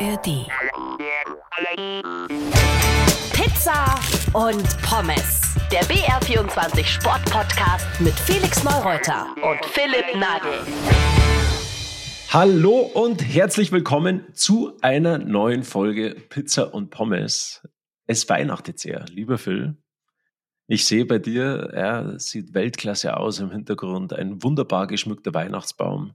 ARD. Pizza und Pommes. Der BR24 Sportpodcast mit Felix Neureuter und Philipp Nagel. Hallo und herzlich willkommen zu einer neuen Folge Pizza und Pommes. Es weihnachtet sehr, lieber Phil. Ich sehe bei dir, er sieht Weltklasse aus im Hintergrund, ein wunderbar geschmückter Weihnachtsbaum.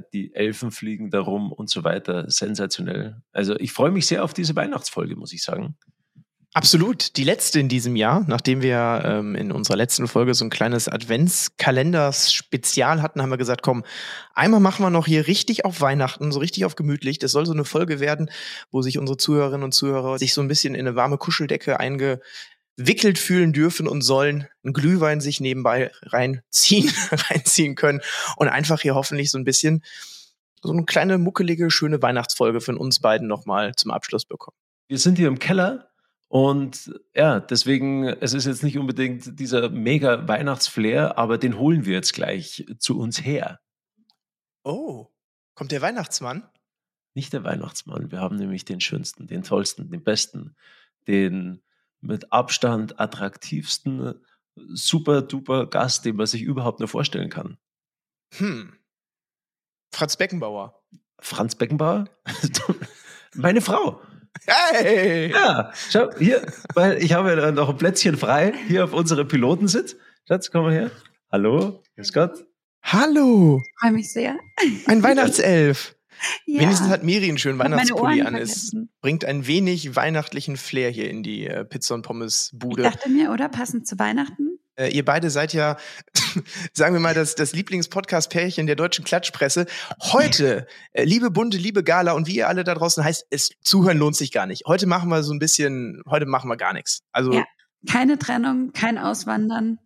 Die Elfen fliegen darum und so weiter. Sensationell. Also ich freue mich sehr auf diese Weihnachtsfolge, muss ich sagen. Absolut. Die letzte in diesem Jahr, nachdem wir ähm, in unserer letzten Folge so ein kleines Adventskalender-Spezial hatten, haben wir gesagt, komm, einmal machen wir noch hier richtig auf Weihnachten, so richtig auf gemütlich. Das soll so eine Folge werden, wo sich unsere Zuhörerinnen und Zuhörer sich so ein bisschen in eine warme Kuscheldecke einge wickelt fühlen dürfen und sollen, einen Glühwein sich nebenbei reinziehen, reinziehen können und einfach hier hoffentlich so ein bisschen so eine kleine muckelige, schöne Weihnachtsfolge von uns beiden nochmal zum Abschluss bekommen. Wir sind hier im Keller und ja, deswegen, es ist jetzt nicht unbedingt dieser mega Weihnachtsflair, aber den holen wir jetzt gleich zu uns her. Oh, kommt der Weihnachtsmann? Nicht der Weihnachtsmann. Wir haben nämlich den schönsten, den tollsten, den besten, den mit Abstand attraktivsten, super duper Gast, den man sich überhaupt nur vorstellen kann. Hm. Franz Beckenbauer. Franz Beckenbauer? Meine Frau. Hey! Ja, schau, hier, weil ich habe ja noch ein Plätzchen frei hier auf unserem Pilotensitz. Schatz, komm mal her. Hallo, grüß Gott. Hallo. Freue mich sehr. Ein Weihnachtself. Ja. Wenigstens hat Miri einen schönen Weihnachtspulli an. Es bringt ein wenig weihnachtlichen Flair hier in die äh, Pizza- und Ich Pommes-Bude. dachte mir, oder? Passend zu Weihnachten? Äh, ihr beide seid ja, sagen wir mal, das, das Lieblingspodcast-Pärchen der deutschen Klatschpresse. Heute, äh, liebe Bunte, liebe Gala und wie ihr alle da draußen heißt, es zuhören lohnt sich gar nicht. Heute machen wir so ein bisschen, heute machen wir gar nichts. Also Ja. Keine Trennung, kein Auswandern.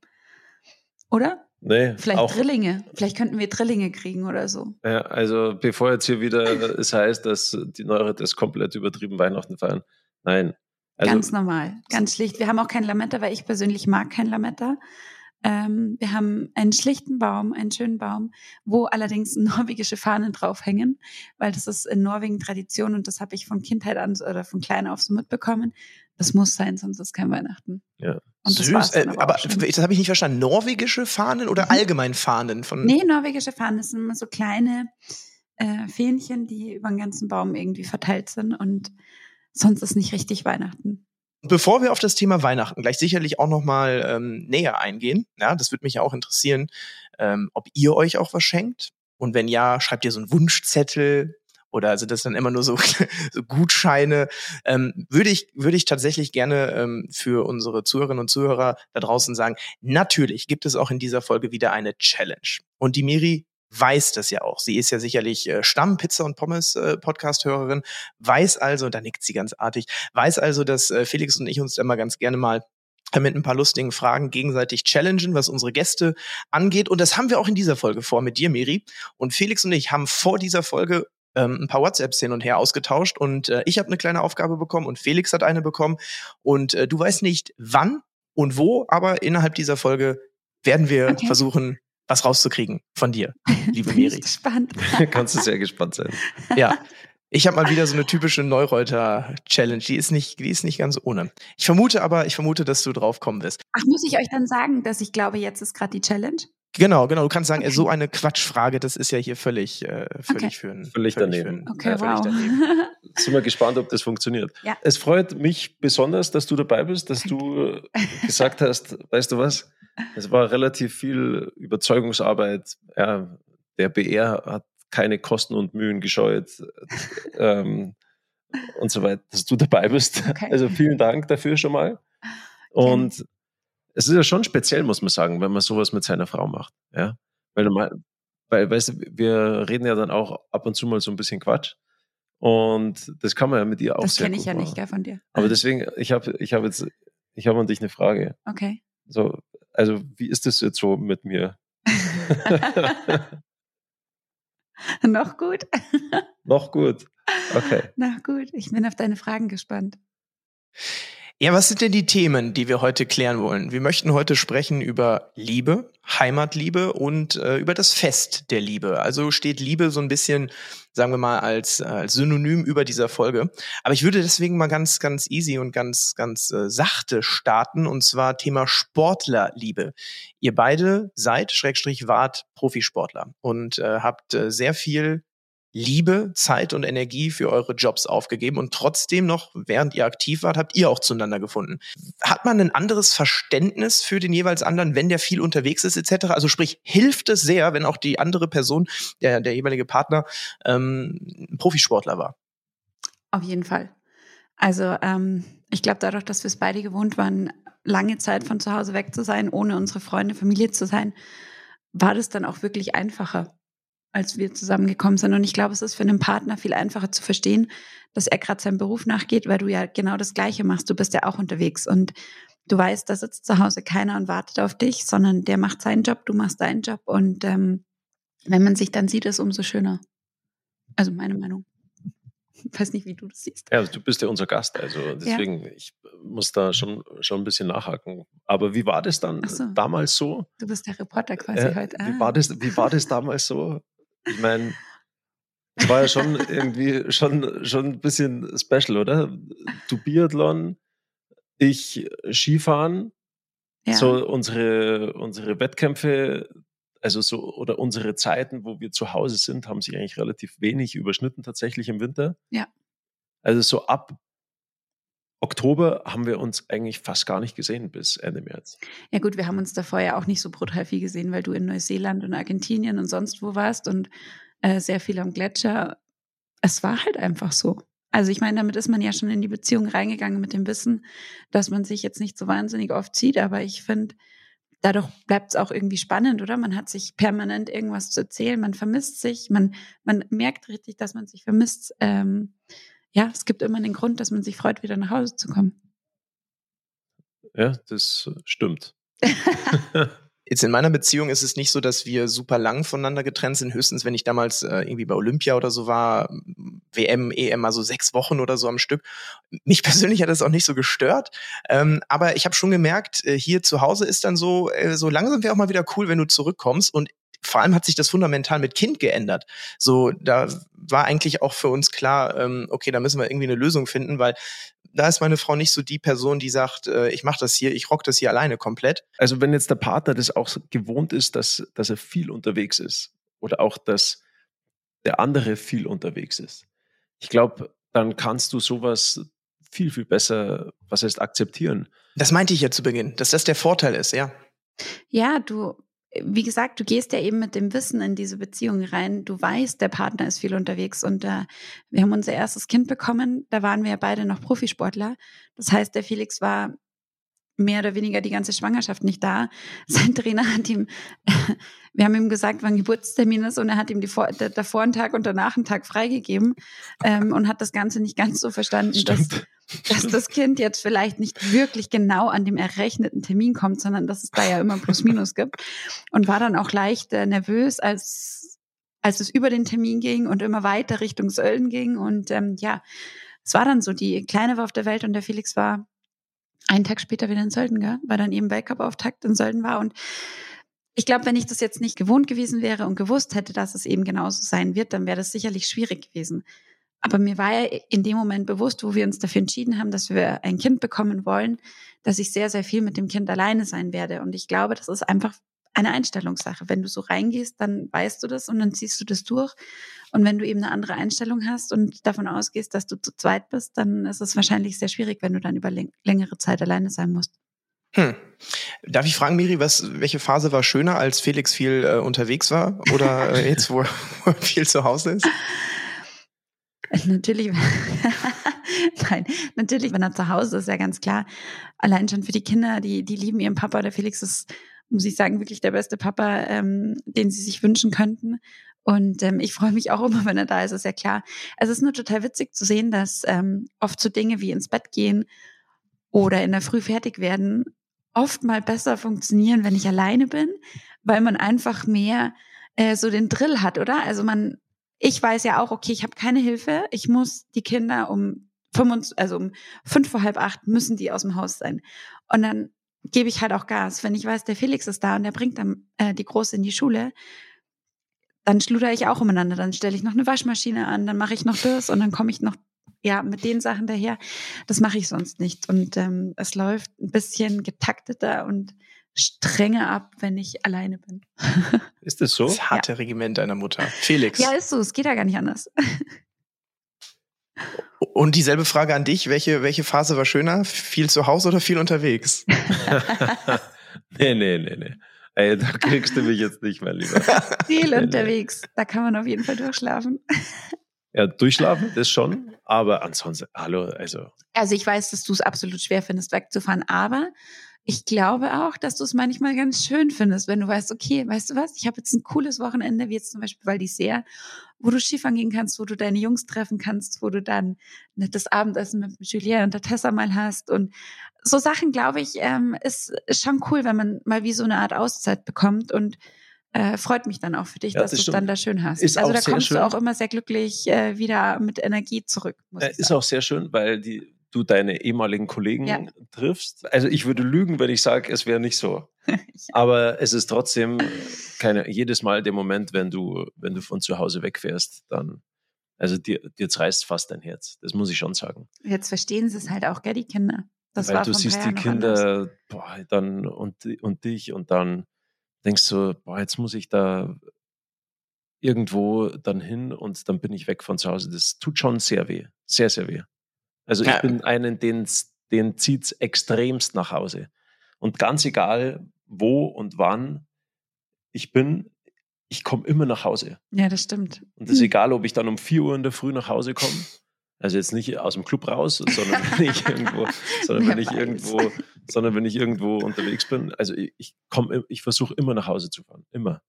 Oder? Nee, Vielleicht auch, Drillinge. Vielleicht könnten wir Drillinge kriegen oder so. Ja, also bevor jetzt hier wieder es heißt, dass die Neurettes komplett übertrieben Weihnachten feiern. Nein. Also, ganz normal, ganz schlicht. Wir haben auch kein Lametta, weil ich persönlich mag kein Lametta. Ähm, wir haben einen schlichten Baum, einen schönen Baum, wo allerdings norwegische Fahnen draufhängen, weil das ist in Norwegen Tradition und das habe ich von Kindheit an oder von klein auf so mitbekommen. Das muss sein, sonst ist kein Weihnachten. Ja. Und das süß. Äh, aber das habe ich nicht verstanden. Norwegische Fahnen oder Mhm. allgemein Fahnen von? Nee, norwegische Fahnen, das sind immer so kleine äh, Fähnchen, die über den ganzen Baum irgendwie verteilt sind und sonst ist nicht richtig Weihnachten. Bevor wir auf das Thema Weihnachten gleich sicherlich auch noch mal ähm, näher eingehen, ja, das würde mich ja auch interessieren, ähm, ob ihr euch auch was schenkt und wenn ja, schreibt ihr so einen Wunschzettel oder sind das dann immer nur so, so Gutscheine? Ähm, würde ich würde ich tatsächlich gerne ähm, für unsere Zuhörerinnen und Zuhörer da draußen sagen: Natürlich gibt es auch in dieser Folge wieder eine Challenge und die Miri weiß das ja auch. Sie ist ja sicherlich äh, Stamm-Pizza- und Pommes-Podcast-Hörerin, weiß also, da nickt sie ganz artig, weiß also, dass äh, Felix und ich uns immer ganz gerne mal äh, mit ein paar lustigen Fragen gegenseitig challengen, was unsere Gäste angeht. Und das haben wir auch in dieser Folge vor mit dir, Miri. Und Felix und ich haben vor dieser Folge ähm, ein paar WhatsApps hin und her ausgetauscht und äh, ich habe eine kleine Aufgabe bekommen und Felix hat eine bekommen. Und äh, du weißt nicht wann und wo, aber innerhalb dieser Folge werden wir Okay. versuchen, was rauszukriegen von dir, liebe Bin ich Miri. gespannt. kannst du sehr gespannt sein. Ja. Ich habe mal wieder so eine typische Neureuter-Challenge. Die ist nicht, die ist nicht ganz ohne. Ich vermute aber, ich vermute, dass du drauf kommen wirst. Ach, muss ich euch dann sagen, dass ich glaube, jetzt ist gerade die Challenge? Genau, genau. Du kannst sagen, Okay. so eine Quatschfrage, das ist ja hier völlig, äh, völlig Okay. für ein, Völlig daneben. Für ein, Okay, äh, völlig wow. daneben. Sind wir gespannt, ob das funktioniert. Ja. Es freut mich besonders, dass du dabei bist, dass du gesagt hast, weißt du was, es war relativ viel Überzeugungsarbeit. Ja, der BR hat keine Kosten und Mühen gescheut ähm, und so weiter, dass du dabei bist. Okay. Also vielen Dank dafür schon mal. Und es ist ja schon speziell, muss man sagen, wenn man sowas mit seiner Frau macht. Ja? Weil, normal, weil weißt du, wir reden ja dann auch ab und zu mal so ein bisschen Quatsch. Und das kann man ja mit ihr auch Das kenne ich ja machen. nicht, gell, von dir. Aber deswegen, ich habe ich hab jetzt, ich habe an dich eine Frage. Okay. So, also, wie ist das jetzt so mit mir? Noch gut? Noch gut. Okay. Na gut, ich bin auf deine Fragen gespannt. Ja, was sind denn die Themen, die wir heute klären wollen? Wir möchten heute sprechen über Liebe, Heimatliebe und äh, über das Fest der Liebe. Also steht Liebe so ein bisschen, sagen wir mal, als, äh, als Synonym über dieser Folge. Aber ich würde deswegen mal ganz, ganz easy und ganz, ganz äh, sachte starten und zwar Thema Sportlerliebe. Ihr beide seid, Schrägstrich, wart Profisportler und äh, habt äh, sehr viel Liebe, Zeit und Energie für eure Jobs aufgegeben und trotzdem noch, während ihr aktiv wart, habt ihr auch zueinander gefunden. Hat man ein anderes Verständnis für den jeweils anderen, wenn der viel unterwegs ist etc.? Also sprich, hilft es sehr, wenn auch die andere Person, der, der jeweilige Partner, ähm, Profisportler war? Auf jeden Fall. Also ähm, ich glaube, dadurch, dass wir es beide gewohnt waren, lange Zeit von zu Hause weg zu sein, ohne unsere Freunde, Familie zu sein, war das dann auch wirklich einfacher als wir zusammengekommen sind. Und ich glaube, es ist für einen Partner viel einfacher zu verstehen, dass er gerade seinem Beruf nachgeht, weil du ja genau das Gleiche machst. Du bist ja auch unterwegs und du weißt, da sitzt zu Hause keiner und wartet auf dich, sondern der macht seinen Job, du machst deinen Job. Und ähm, wenn man sich dann sieht, ist es umso schöner. Also meine Meinung. Ich weiß nicht, wie du das siehst. Ja, du bist ja unser Gast, also deswegen, ja. ich muss da schon, schon ein bisschen nachhaken. Aber wie war das dann so. damals so? Du bist der Reporter quasi äh, heute. Ah. Wie, war das, wie war das damals so? Ich meine, es war ja schon irgendwie schon, schon ein bisschen special, oder? Du Biathlon, ich Skifahren, ja. so unsere, unsere Wettkämpfe, also so, oder unsere Zeiten, wo wir zu Hause sind, haben sich eigentlich relativ wenig überschnitten tatsächlich im Winter. Ja. Also so ab Oktober haben wir uns eigentlich fast gar nicht gesehen bis Ende März. Ja gut, wir haben uns davor ja auch nicht so brutal viel gesehen, weil du in Neuseeland und Argentinien und sonst wo warst und äh, sehr viel am Gletscher. Es war halt einfach so. Also ich meine, damit ist man ja schon in die Beziehung reingegangen mit dem Wissen, dass man sich jetzt nicht so wahnsinnig oft sieht, aber ich finde, dadurch bleibt es auch irgendwie spannend, oder? Man hat sich permanent irgendwas zu erzählen, man vermisst sich, man, man merkt richtig, dass man sich vermisst. Ähm, ja, es gibt immer den Grund, dass man sich freut, wieder nach Hause zu kommen. Ja, das stimmt. Jetzt in meiner Beziehung ist es nicht so, dass wir super lang voneinander getrennt sind. Höchstens, wenn ich damals äh, irgendwie bei Olympia oder so war, WM, EM, also sechs Wochen oder so am Stück. Mich persönlich hat das auch nicht so gestört. Ähm, aber ich habe schon gemerkt, äh, hier zu Hause ist dann so, äh, so langsam wäre auch mal wieder cool, wenn du zurückkommst. Und vor allem hat sich das fundamental mit Kind geändert. So, da war eigentlich auch für uns klar, ähm, okay, da müssen wir irgendwie eine Lösung finden, weil da ist meine Frau nicht so die Person, die sagt, äh, ich mache das hier, ich rock das hier alleine komplett. Also wenn jetzt der Partner das auch gewohnt ist, dass, dass er viel unterwegs ist oder auch, dass der andere viel unterwegs ist, ich glaube, dann kannst du sowas viel, viel besser, was heißt akzeptieren. Das meinte ich ja zu Beginn, dass das der Vorteil ist, ja. Ja, du, wie gesagt, du gehst ja eben mit dem Wissen in diese Beziehung rein. Du weißt, der Partner ist viel unterwegs und äh, wir haben unser erstes Kind bekommen. Da waren wir ja beide noch Profisportler. Das heißt, der Felix war mehr oder weniger die ganze Schwangerschaft nicht da. Sein Trainer hat ihm, wir haben ihm gesagt, wann Geburtstermin ist und er hat ihm die vor, davor einen Tag und danach einen Tag freigegeben ähm, und hat das Ganze nicht ganz so verstanden, dass, dass das Kind jetzt vielleicht nicht wirklich genau an dem errechneten Termin kommt, sondern dass es da ja immer Plus-Minus gibt und war dann auch leicht äh, nervös, als, als es über den Termin ging und immer weiter Richtung Sölden ging und ähm, ja, es war dann so, die Kleine war auf der Welt und der Felix war einen Tag später wieder in Sölden, gell? weil dann eben Weltcup-Auftakt in Sölden war. Und ich glaube, wenn ich das jetzt nicht gewohnt gewesen wäre und gewusst hätte, dass es eben genauso sein wird, dann wäre das sicherlich schwierig gewesen. Aber mir war ja in dem Moment bewusst, wo wir uns dafür entschieden haben, dass wir ein Kind bekommen wollen, dass ich sehr, sehr viel mit dem Kind alleine sein werde. Und ich glaube, das ist einfach eine Einstellungssache. Wenn du so reingehst, dann weißt du das und dann ziehst du das durch. Und wenn du eben eine andere Einstellung hast und davon ausgehst, dass du zu zweit bist, dann ist es wahrscheinlich sehr schwierig, wenn du dann über längere Zeit alleine sein musst. Hm. Darf ich fragen, Miri, was, welche Phase war schöner, als Felix viel äh, unterwegs war oder äh, jetzt, wo, wo er viel zu Hause ist? Natürlich, nein, natürlich, wenn er zu Hause ist, ja ganz klar. Allein schon für die Kinder, die, die lieben ihren Papa. Der Felix ist muss ich sagen, wirklich der beste Papa, ähm, den sie sich wünschen könnten. Und ähm, ich freue mich auch immer, wenn er da ist, ist ja klar. Es ist nur total witzig zu sehen, dass ähm, oft so Dinge wie ins Bett gehen oder in der Früh fertig werden oft mal besser funktionieren, wenn ich alleine bin, weil man einfach mehr äh, so den Drill hat, oder? Also man, ich weiß ja auch, okay, ich habe keine Hilfe, ich muss die Kinder um 25, also um fünf vor halb acht müssen die aus dem Haus sein. Und dann gebe ich halt auch Gas. Wenn ich weiß, der Felix ist da und der bringt dann äh, die Große in die Schule, dann schluder ich auch umeinander. Dann stelle ich noch eine Waschmaschine an, dann mache ich noch das und dann komme ich noch ja mit den Sachen daher. Das mache ich sonst nicht. Und ähm, es läuft ein bisschen getakteter und strenger ab, wenn ich alleine bin. Ist das so? Das harte ja. Regiment deiner Mutter. Felix. Ja, ist so. Es geht ja gar nicht anders. Und dieselbe Frage an dich. Welche, welche Phase war schöner? Viel zu Hause oder viel unterwegs? nee, nee, nee, nee. Ey, da kriegst du mich jetzt nicht mehr, lieber. Viel nee, unterwegs. Nee. Da kann man auf jeden Fall durchschlafen. Ja, durchschlafen, das schon. Aber ansonsten, hallo, also. Also ich weiß, dass du es absolut schwer findest, wegzufahren. Aber ich glaube auch, dass du es manchmal ganz schön findest, wenn du weißt, okay, weißt du was, ich habe jetzt ein cooles Wochenende, wie jetzt zum Beispiel Val d'Isère, wo du Skifahren gehen kannst, wo du deine Jungs treffen kannst, wo du dann nettes Abendessen mit Julien und der Tessa mal hast und so Sachen, glaube ich, ähm, ist, ist schon cool, wenn man mal wie so eine Art Auszeit bekommt und äh, freut mich dann auch für dich, ja, dass das du es dann da schön hast. Ist also da kommst schön. du auch immer sehr glücklich äh, wieder mit Energie zurück. Äh, ist auch sehr schön, weil die du deine ehemaligen Kollegen ja. triffst. Also ich würde lügen, wenn ich sage, es wäre nicht so. ja. Aber es ist trotzdem keine, jedes Mal der Moment, wenn du, wenn du von zu Hause wegfährst, dann, also dir, dir zerreißt fast dein Herz. Das muss ich schon sagen. Jetzt verstehen sie es halt auch, gell, die Kinder. Das Weil du siehst die Kinder boah, dann und, und dich und dann denkst du, boah, jetzt muss ich da irgendwo dann hin und dann bin ich weg von zu Hause. Das tut schon sehr weh. Sehr, sehr weh. Also ich bin einen, den, den zieht's extremst nach Hause. Und ganz egal, wo und wann ich bin, ich komme immer nach Hause. Ja, das stimmt. Und das ist egal, ob ich dann um 4 Uhr in der Früh nach Hause komme. Also jetzt nicht aus dem Club raus, sondern wenn ich irgendwo, sondern wenn ich irgendwo, sondern wenn ich irgendwo unterwegs bin. Also ich, ich komme, ich versuche immer nach Hause zu fahren. Immer.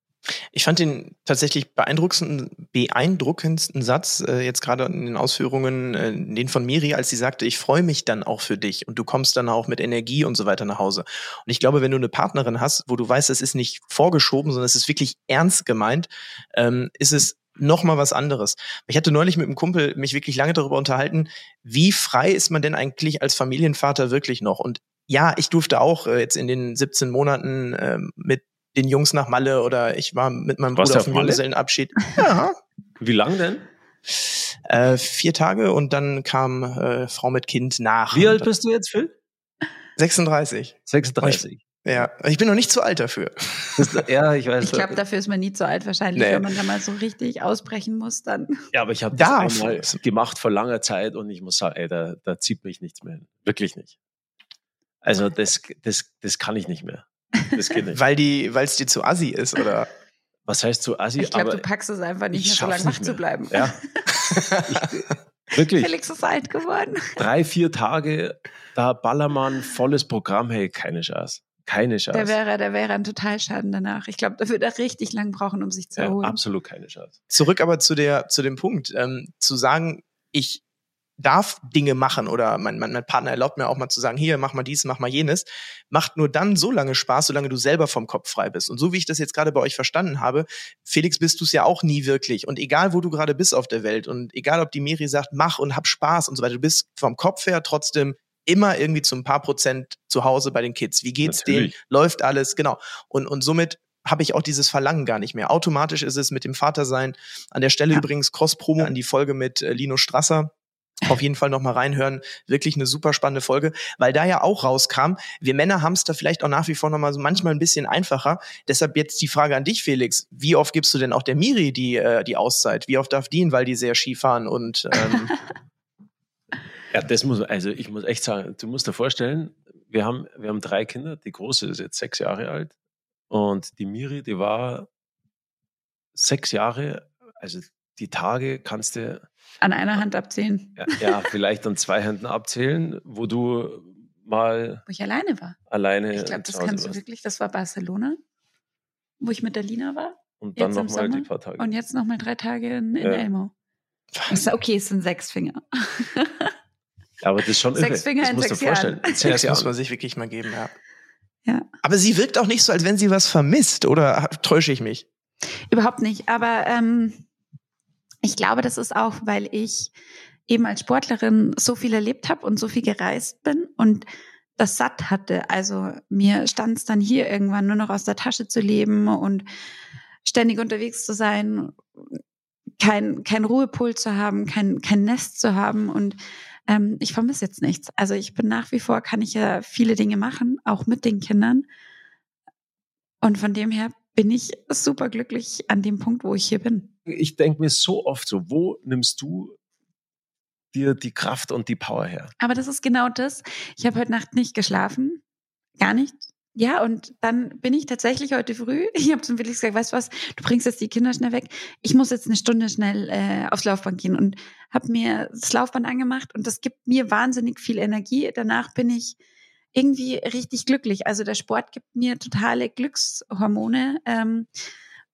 Ich fand den tatsächlich beeindruckendsten, beeindruckendsten Satz äh, jetzt gerade in den Ausführungen, äh, den von Miri, als sie sagte, ich freue mich dann auch für dich und du kommst dann auch mit Energie und so weiter nach Hause. Und ich glaube, wenn du eine Partnerin hast, wo du weißt, es ist nicht vorgeschoben, sondern es ist wirklich ernst gemeint, ähm, ist es noch mal was anderes. Ich hatte neulich mit einem Kumpel mich wirklich lange darüber unterhalten, wie frei ist man denn eigentlich als Familienvater wirklich noch? Und ja, ich durfte auch äh, jetzt in den 17 Monaten äh, mit den Jungs nach Malle oder ich war mit meinem Bruder auf dem Junggesellenabschied. Ja. Wie lang denn? Äh, vier Tage und dann kam äh, Frau mit Kind nach. Wie alt bist du jetzt, Phil? 36. 36. Ich, ja, ich bin noch nicht zu alt dafür. ja, ich weiß. Ich glaube, dafür ist man nie zu alt wahrscheinlich, nee. wenn man da mal so richtig ausbrechen muss dann. Ja, aber ich habe das einmal gemacht vor langer Zeit und ich muss sagen, ey, da, da zieht mich nichts mehr hin. Wirklich nicht. Also das, das, das kann ich nicht mehr. Das geht nicht. weil die, weil es dir zu assi ist, oder? Was heißt zu assi? Ich glaube, du packst es einfach nicht mehr so lange wach zu bleiben. Ja. ich, wirklich. Felix ist alt geworden. Drei, vier Tage, da Ballermann, volles Programm, hey, keine Chance. Keine Chance. Der wäre, der wäre ein Totalschaden danach. Ich glaube, da würde er richtig lang brauchen, um sich zu erholen. Ja, absolut keine Chance. Zurück aber zu der, zu dem Punkt, ähm, zu sagen, ich darf Dinge machen oder mein, mein, mein Partner erlaubt mir auch mal zu sagen, hier, mach mal dies, mach mal jenes, macht nur dann so lange Spaß, solange du selber vom Kopf frei bist. Und so wie ich das jetzt gerade bei euch verstanden habe, Felix, bist du es ja auch nie wirklich. Und egal, wo du gerade bist auf der Welt und egal, ob die Miri sagt, mach und hab Spaß und so weiter, du bist vom Kopf her trotzdem immer irgendwie zu ein paar Prozent zu Hause bei den Kids. Wie geht's Natürlich. denen? Läuft alles? Genau. Und, und somit habe ich auch dieses Verlangen gar nicht mehr. Automatisch ist es mit dem Vatersein. An der Stelle ja. übrigens Cross-Promo an die Folge mit äh, Lino Strasser auf jeden Fall nochmal reinhören. Wirklich eine super spannende Folge, weil da ja auch rauskam, wir Männer haben es da vielleicht auch nach wie vor nochmal so manchmal ein bisschen einfacher. Deshalb jetzt die Frage an dich, Felix. Wie oft gibst du denn auch der Miri die, äh, die Auszeit? Wie oft darf die weil die sehr Skifahren und ähm Ja, das muss, also ich muss echt sagen, du musst dir vorstellen, wir haben, wir haben drei Kinder. Die große ist jetzt sechs Jahre alt und die Miri, die war sechs Jahre, also die Tage kannst du an einer Hand abzählen. Ja, ja, vielleicht an zwei Händen abzählen, wo du mal. Wo ich alleine war. Alleine. Ich glaube, das kannst du wirklich. Das war Barcelona, wo ich mit der Lina war. Und dann nochmal die paar Tage. Und jetzt nochmal drei Tage in, in ja. Elmo. Okay, es sind sechs Finger. Aber das ist schon Sechs irre. Finger das in musst sechs vorstellen. Jahren. Sechs muss man sich wirklich mal geben, ja. Ja. Aber sie wirkt auch nicht so, als wenn sie was vermisst, oder täusche ich mich? Überhaupt nicht. Aber ähm, ich glaube, das ist auch, weil ich eben als Sportlerin so viel erlebt habe und so viel gereist bin und das satt hatte. Also mir stand es dann hier irgendwann nur noch aus der Tasche zu leben und ständig unterwegs zu sein, kein, kein Ruhepol zu haben, kein, kein Nest zu haben und ähm, ich vermisse jetzt nichts. Also ich bin nach wie vor, kann ich ja viele Dinge machen, auch mit den Kindern. Und von dem her bin ich super glücklich an dem Punkt, wo ich hier bin. Ich denke mir so oft so, wo nimmst du dir die Kraft und die Power her? Aber das ist genau das. Ich habe heute Nacht nicht geschlafen. Gar nicht. Ja, und dann bin ich tatsächlich heute früh, ich habe zum Felix gesagt, weißt du was, du bringst jetzt die Kinder schnell weg. Ich muss jetzt eine Stunde schnell äh, aufs Laufband gehen und habe mir das Laufband angemacht und das gibt mir wahnsinnig viel Energie. Danach bin ich irgendwie richtig glücklich. Also der Sport gibt mir totale Glückshormone ähm,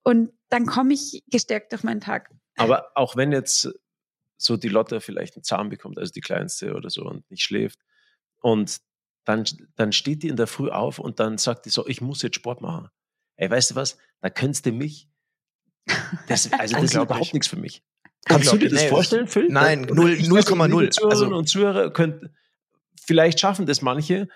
und dann komme ich gestärkt durch meinen Tag. Aber auch wenn jetzt so die Lotte vielleicht einen Zahn bekommt, also die kleinste oder so und nicht schläft und dann, dann steht die in der Früh auf und dann sagt die so, ich muss jetzt Sport machen. Ey, weißt du was? Da könntest du mich. Das, also das ist überhaupt nichts für mich. Kannst du dir das vorstellen, Phil? Nein, 0,0. Also und Zuhörer können, vielleicht schaffen das manche,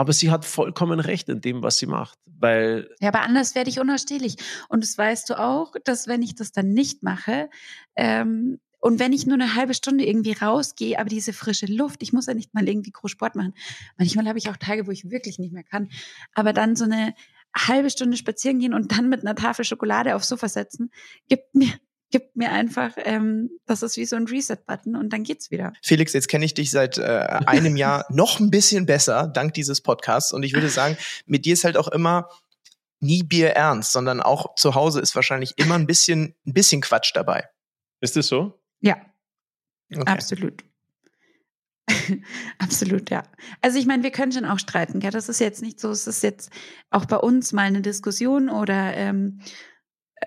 aber sie hat vollkommen recht in dem, was sie macht, weil. Ja, aber anders werde ich unausstehlich. Und das weißt du auch, dass wenn ich das dann nicht mache, ähm, und wenn ich nur eine halbe Stunde irgendwie rausgehe, aber diese frische Luft, ich muss ja nicht mal irgendwie groß Sport machen. Manchmal habe ich auch Tage, wo ich wirklich nicht mehr kann. Aber dann so eine halbe Stunde spazieren gehen und dann mit einer Tafel Schokolade aufs Sofa setzen, gibt mir gibt mir einfach, ähm, das ist wie so ein Reset-Button und dann geht's wieder. Felix, jetzt kenne ich dich seit äh, einem Jahr noch ein bisschen besser, dank dieses Podcasts. Und ich würde sagen, mit dir ist halt auch immer nie Bier ernst, sondern auch zu Hause ist wahrscheinlich immer ein bisschen, ein bisschen Quatsch dabei. Ist es so? Ja, okay. absolut. Absolut, ja. Also ich meine, wir können schon auch streiten, gell? Das ist jetzt nicht so, es ist jetzt auch bei uns mal eine Diskussion oder ähm,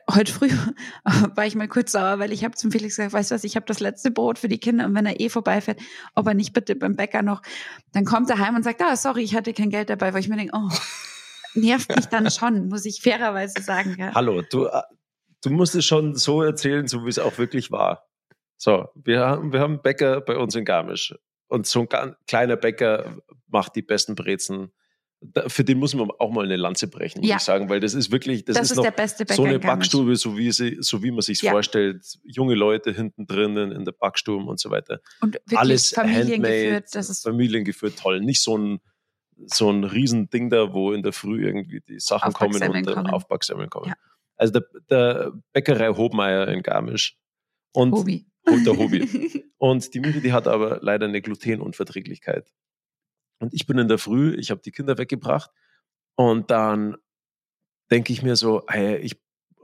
heute früh war ich mal kurz sauer, weil ich habe zum Felix gesagt, weißt du was, ich habe das letzte Brot für die Kinder und wenn er eh vorbeifährt, ob er nicht bitte beim Bäcker noch, dann kommt er heim und sagt, ah, sorry, ich hatte kein Geld dabei, weil ich mir denke, oh, nervt mich dann schon, muss ich fairerweise sagen. Gell? Hallo, du, äh, du musst es schon so erzählen, so wie es auch wirklich war. So, wir haben, wir haben Bäcker bei uns in Garmisch. Und so ein kleiner Bäcker macht die besten Brezen. Für den muss man auch mal eine Lanze brechen, muss ja. ich sagen, weil das ist wirklich, das, das ist, ist, noch der beste Bäcker so eine Backstube, so wie, sie, so wie man sich ja. vorstellt. Junge Leute hinten drinnen in der Backstube und so weiter. Und wirklich Alles familiengeführt. Das ist familiengeführt, toll. Nicht so ein, so ein Riesending da, wo in der Früh irgendwie die Sachen kommen und dann Aufbacksemmeln kommen. Ja. Also der, der Bäckerei Hobmeier in Garmisch. Und Hobi der Hobby. und die Miri, die hat aber leider eine Glutenunverträglichkeit. Und ich bin in der Früh, ich habe die Kinder weggebracht und dann denke ich mir so, hey, ich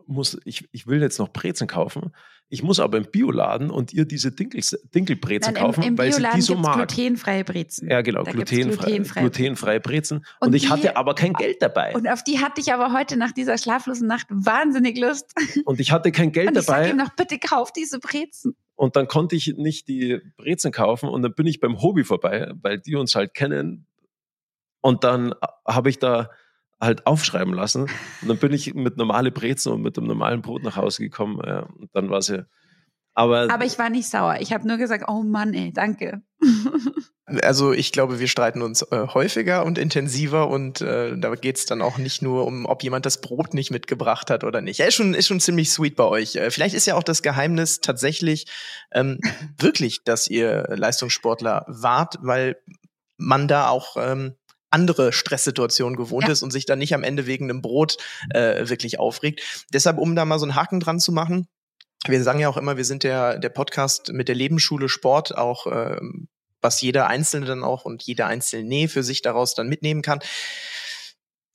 muss, ich, ich will jetzt noch Brezen kaufen. Ich muss aber im Bioladen und ihr diese Dinkel, Dinkelbrezen Nein, kaufen, im, im weil sie die so mag. glutenfreie Brezen. Ja, genau, glutenfrei, glutenfreie, glutenfreie Brezen. Und, und ich die, hatte aber kein Geld dabei. Und auf die hatte ich aber heute nach dieser schlaflosen Nacht wahnsinnig Lust. Und ich hatte kein Geld und ich dabei. Ich ihm noch, bitte kauf diese Brezen. Und dann konnte ich nicht die Brezen kaufen und dann bin ich beim Hobby vorbei, weil die uns halt kennen. Und dann habe ich da halt aufschreiben lassen. Und dann bin ich mit normale Brezen und mit dem normalen Brot nach Hause gekommen. Ja, und dann war sie. Aber, aber ich war nicht sauer. Ich habe nur gesagt, oh Mann, ey, danke. Also ich glaube, wir streiten uns äh, häufiger und intensiver und äh, da geht's dann auch nicht nur um, ob jemand das Brot nicht mitgebracht hat oder nicht. Ja, ist schon, ist schon ziemlich sweet bei euch. Äh, vielleicht ist ja auch das Geheimnis tatsächlich ähm, wirklich, dass ihr Leistungssportler wart, weil man da auch ähm, andere Stresssituationen gewohnt ja. ist und sich dann nicht am Ende wegen einem Brot äh, wirklich aufregt. Deshalb, um da mal so einen Haken dran zu machen, wir sagen ja auch immer, wir sind der, der Podcast mit der Lebensschule Sport, auch äh, was jeder Einzelne dann auch und jeder Einzelne für sich daraus dann mitnehmen kann.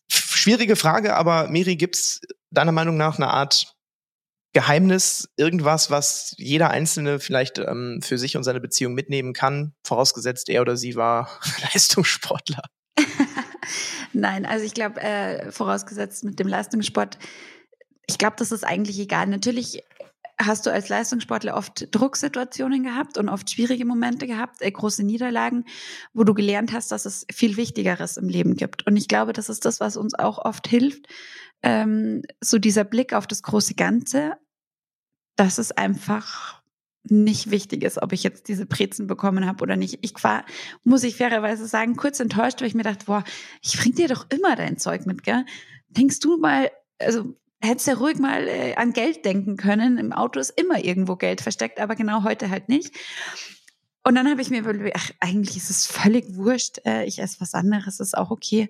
Schwierige Frage, aber Miri, gibt's deiner Meinung nach eine Art Geheimnis, irgendwas, was jeder Einzelne vielleicht ähm, für sich und seine Beziehung mitnehmen kann, vorausgesetzt er oder sie war Leistungssportler? Nein, also ich glaube, äh, vorausgesetzt mit dem Leistungssport, ich glaube, das ist eigentlich egal. Natürlich hast du als Leistungssportler oft Drucksituationen gehabt und oft schwierige Momente gehabt, äh, große Niederlagen, wo du gelernt hast, dass es viel Wichtigeres im Leben gibt. Und ich glaube, das ist das, was uns auch oft hilft, ähm, so dieser Blick auf das große Ganze, dass es einfach nicht wichtig ist, ob ich jetzt diese Brezen bekommen habe oder nicht. Ich war, muss ich fairerweise sagen, kurz enttäuscht, weil ich mir dachte, boah, ich bring dir doch immer dein Zeug mit, gell? Denkst du mal, also hättest ja ruhig mal äh, an Geld denken können. Im Auto ist immer irgendwo Geld versteckt, aber genau heute halt nicht. Und dann habe ich mir überlegt, ach, eigentlich ist es völlig wurscht. Äh, ich esse was anderes, ist auch okay.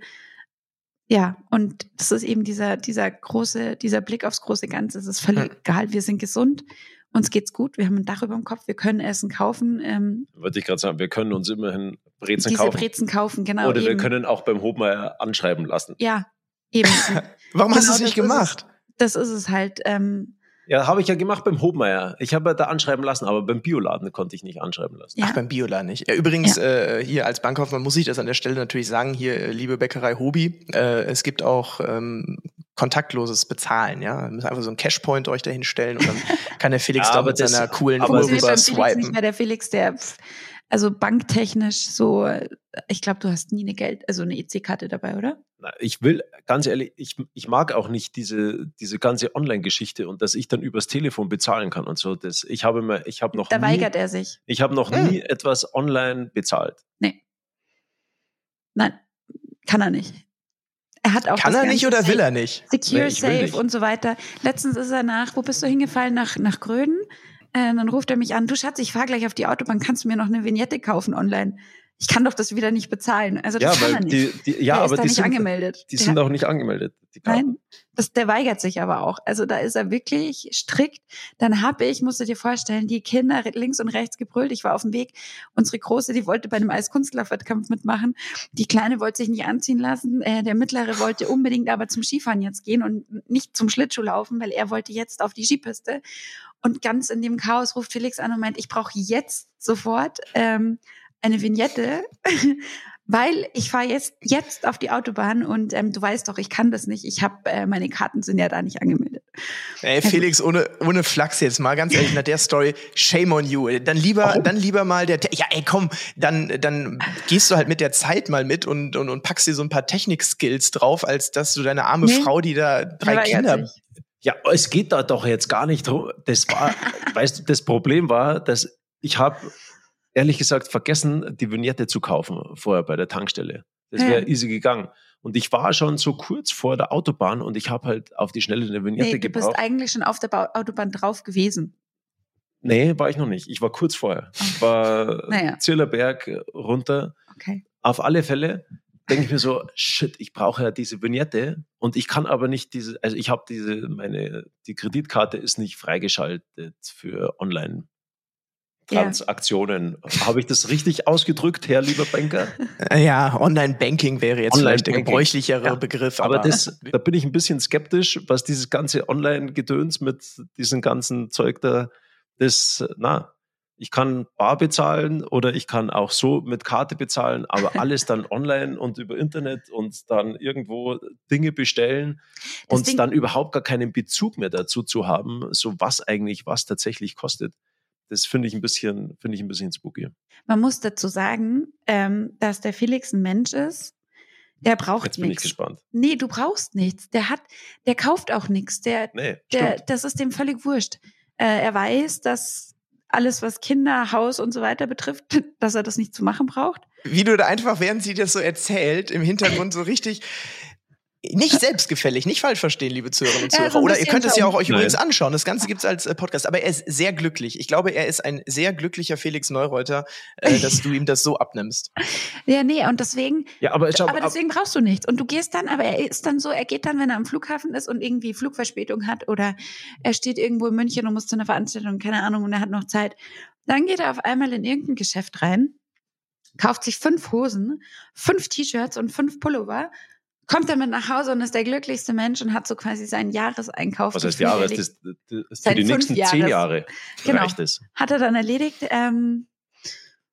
Ja, und das ist eben dieser, dieser große, dieser Blick aufs große Ganze. Es ist völlig Hm. egal. Wir sind gesund. Uns geht's gut. Wir haben ein Dach über dem Kopf. Wir können Essen kaufen. Ähm, Wollte ich gerade sagen, wir können uns immerhin Brezen diese kaufen. Brezen kaufen, genau. Oder wir eben. können auch beim Hobmeier anschreiben lassen. ja, eben. Warum hast du Genau, es nicht gemacht? Das ist es halt. Ähm, Ja, habe ich ja gemacht beim Hobmeier. Ich habe ja da anschreiben lassen, aber beim Bioladen konnte ich nicht anschreiben lassen. ja. Ach, beim Biola nicht. Ja, übrigens, äh, hier als Bankkaufmann muss ich das an der Stelle natürlich sagen, hier, äh, liebe Bäckerei Hobi, äh, es gibt auch ähm, kontaktloses Bezahlen, ja. Ihr müsst einfach so einen Cashpoint euch dahin stellen und dann kann der Felix Ja, da mit das- seiner coolen aber Uhr rüber beim Felix nicht swipen. mehr. Der Felix, der, also banktechnisch so, ich glaube, du hast nie eine Geld, also eine EC-Karte dabei, oder? Ich will, ganz ehrlich, ich, ich mag auch nicht diese, diese ganze Online-Geschichte und dass ich dann übers Telefon bezahlen kann und so. Das, ich habe mir, ich habe noch Da nie, weigert er sich. ich habe noch Hm. nie etwas online bezahlt. Nein, kann er nicht. Er hat auch Kann er nicht oder will er nicht? Secure Nee, Safe nicht. und so weiter. Letztens ist er nach, wo bist du hingefallen? Nach, nach Gröden. Äh, dann ruft er mich an, du Schatz, ich fahre gleich auf die Autobahn, kannst du mir noch eine Vignette kaufen online? Ich kann doch das wieder nicht bezahlen. Also das Ja, kann er nicht. die, die, ja, der aber ist da die nicht sind, angemeldet. die Der sind auch nicht angemeldet. Nein, das, der weigert sich aber auch. Also da ist er wirklich strikt. Dann habe ich, musst du dir vorstellen, die Kinder links und rechts gebrüllt. Ich war auf dem Weg. Unsere Große, die wollte bei einem Eiskunstlaufwettkampf mitmachen. Die Kleine wollte sich nicht anziehen lassen. Äh, der Mittlere wollte unbedingt aber zum Skifahren jetzt gehen und nicht zum Schlittschuhlaufen, weil er wollte jetzt auf die Skipiste. Und ganz in dem Chaos ruft Felix an und meint, ich brauche jetzt sofort ähm, eine Vignette, weil ich fahre jetzt jetzt auf die Autobahn und ähm, du weißt doch, ich kann das nicht. Ich habe äh, meine Karten sind ja da nicht angemeldet. Ey, Felix, ohne, ohne Flachs jetzt mal, ganz ehrlich, nach der Story, shame on you. Dann lieber, dann lieber mal der, Te- ja, ey, komm, dann, dann gehst du halt mit der Zeit mal mit und, und, und packst dir so ein paar Technik-Skills drauf, als dass du deine arme Nee. Frau, die da drei Kinder. Ja, es geht da doch jetzt gar nicht drum. Das war, weißt du, das Problem war, dass ich habe ehrlich gesagt vergessen, die Vignette zu kaufen vorher bei der Tankstelle. Das wäre Ja. easy gegangen. Und ich war schon so kurz vor der Autobahn und ich habe halt auf die Schnelle eine Vignette Nee, du bist gebraucht. eigentlich schon auf der Bau Autobahn drauf gewesen. Nee, war ich noch nicht. Ich war kurz vorher. Ich war Naja. Zillerberg runter. Okay. Auf alle Fälle denke ich mir so, shit, ich brauche ja diese Vignette und ich kann aber nicht diese, also ich habe diese, meine, die Kreditkarte ist nicht freigeschaltet für Online. Ja. Transaktionen. Habe ich das richtig ausgedrückt, Herr lieber Banker? Äh, Ja, Online-Banking wäre jetzt vielleicht der gebräuchlichere Ja. Begriff. Aber Aber, das, da bin ich ein bisschen skeptisch, was dieses ganze Online-Gedöns mit diesem ganzen Zeug da, das, na, ich kann bar bezahlen oder ich kann auch so mit Karte bezahlen, aber alles dann online und über Internet und dann irgendwo Dinge bestellen Das und Ding- dann überhaupt gar keinen Bezug mehr dazu zu haben, so was eigentlich was tatsächlich kostet. Das finde ich ein bisschen, finde ich ein bisschen spooky. Man muss dazu sagen, ähm, dass der Felix ein Mensch ist, der braucht Jetzt bin ich nichts. gespannt. Nee, du brauchst nichts. Der hat, der kauft auch nichts. Der, Nee, der, stimmt. das ist dem völlig wurscht. Äh, er weiß, dass alles, was Kinder, Haus und so weiter betrifft, dass er das nicht zu machen braucht. wie du da einfach, während sie das so erzählt, im Hintergrund so richtig nicht selbstgefällig, nicht falsch verstehen, liebe Zuhörerinnen und Ja, Zuhörer. so Oder ihr könnt es ja auch euch Nein. übrigens anschauen. Das Ganze gibt's als äh, Podcast. Aber er ist sehr glücklich. Ich glaube, er ist ein sehr glücklicher Felix Neureuter, äh, dass du ihm das so abnimmst. Ja, nee, und deswegen, Ja, aber, schau, aber deswegen brauchst du nichts. Und du gehst dann, aber er ist dann so, er geht dann, wenn er am Flughafen ist und irgendwie Flugverspätung hat oder er steht irgendwo in München und muss zu einer Veranstaltung, keine Ahnung, und er hat noch Zeit. Dann geht er auf einmal in irgendein Geschäft rein, kauft sich fünf Hosen, fünf T-Shirts und fünf Pullover, kommt damit nach Hause und ist der glücklichste Mensch und hat so quasi seinen Jahreseinkauf. was heißt Jahres? Das, das, das für die nächsten Jahres. zehn Jahre Genau. reicht es. Hat er dann erledigt. Ähm,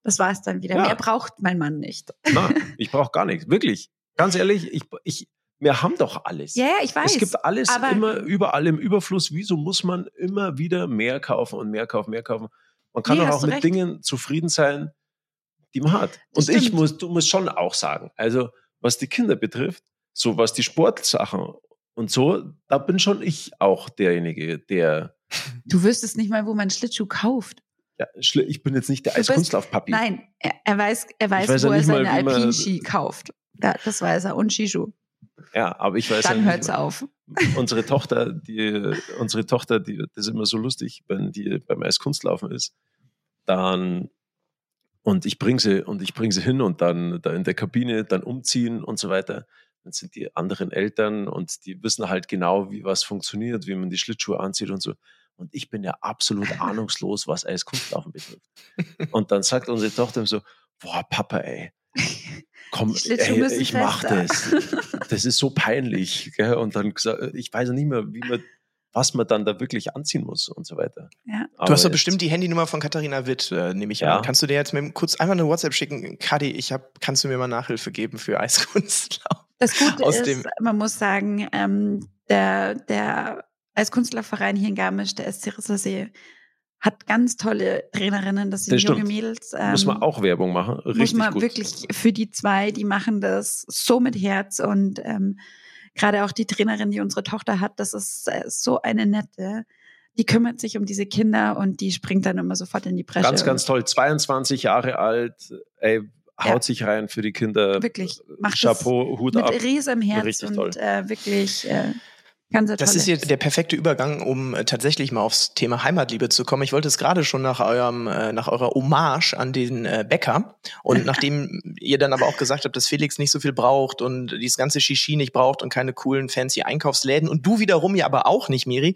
das war es dann wieder. Ja. Mehr braucht mein Mann nicht. Na, ich brauche gar nichts. Wirklich. Ganz ehrlich, ich, ich, wir haben doch alles. Ja, ja, ich weiß. es gibt alles aber- immer überall im Überfluss. Wieso muss man immer wieder mehr kaufen und mehr kaufen, mehr kaufen? Man kann Nee, doch auch mit recht. Dingen zufrieden sein, die man hat. Das und ich stimmt. muss, du musst schon auch sagen, also was die Kinder betrifft, so was die Sportsachen und so, da bin schon ich auch derjenige, der Du wüsstest nicht mal, wo man Schlittschuh kauft. Ja, ich bin jetzt nicht der Eiskunstlauf-Papi. Nein, er, er weiß, er weiß, weiß wo er seine Alpinski kauft. Ja, das weiß er. Und Skischuh. Ja, aber ich weiß Dann ja nicht hört's mal- auf. unsere Tochter, die, unsere Tochter, die, das ist immer so lustig, wenn die beim Eiskunstlaufen ist, dann und ich bringe sie und ich bringe sie hin und dann da in der Kabine dann umziehen und so weiter. Dann sind die anderen Eltern und die wissen halt genau, wie was funktioniert, wie man die Schlittschuhe anzieht und so. Und ich bin ja absolut ahnungslos, was Eiskunstlaufen betrifft. Und dann sagt unsere Tochter so, boah, Papa, ey, komm, ey, ich mach fester." das. Das ist so peinlich. Gell? Und dann gesagt, ich weiß ja nicht mehr, wie man, was man dann da wirklich anziehen muss und so weiter. Ja. Du hast doch bestimmt die Handynummer von Katharina Witt, äh, nehme ich Ja. an. Kannst du dir jetzt mit, kurz einfach eine WhatsApp schicken? Kadi, ich hab, kannst du mir mal Nachhilfe geben für Eiskunstlauf? Das Gute Aus ist, man muss sagen, ähm, der, der als Kunstlaufverein hier in Garmisch, der SC Rissersee, hat ganz tolle Trainerinnen. Das sind Das junge stimmt. Mädels. Ähm, muss man auch Werbung machen. Richtig muss man gut. wirklich für die zwei, die machen das so mit Herz und ähm, gerade auch die Trainerin, die unsere Tochter hat, das ist äh, so eine nette. Die kümmert sich um diese Kinder und die springt dann immer sofort in die Bresche. Ganz, ganz toll. 22 Jahre alt, ey, haut Ja. sich rein für die Kinder. Wirklich, macht Chapeau, Hut mit ab. riesem Herz Richtig und toll. äh, wirklich äh, Das ist jetzt der perfekte Übergang, um äh, tatsächlich mal aufs Thema Heimatliebe zu kommen. Ich wollte es gerade schon nach eurem, äh, nach eurer Hommage an den äh, Bäcker. Und nachdem ihr dann aber auch gesagt habt, dass Felix nicht so viel braucht und dieses ganze Shishi nicht braucht und keine coolen fancy Einkaufsläden und du wiederum ja aber auch nicht, Miri,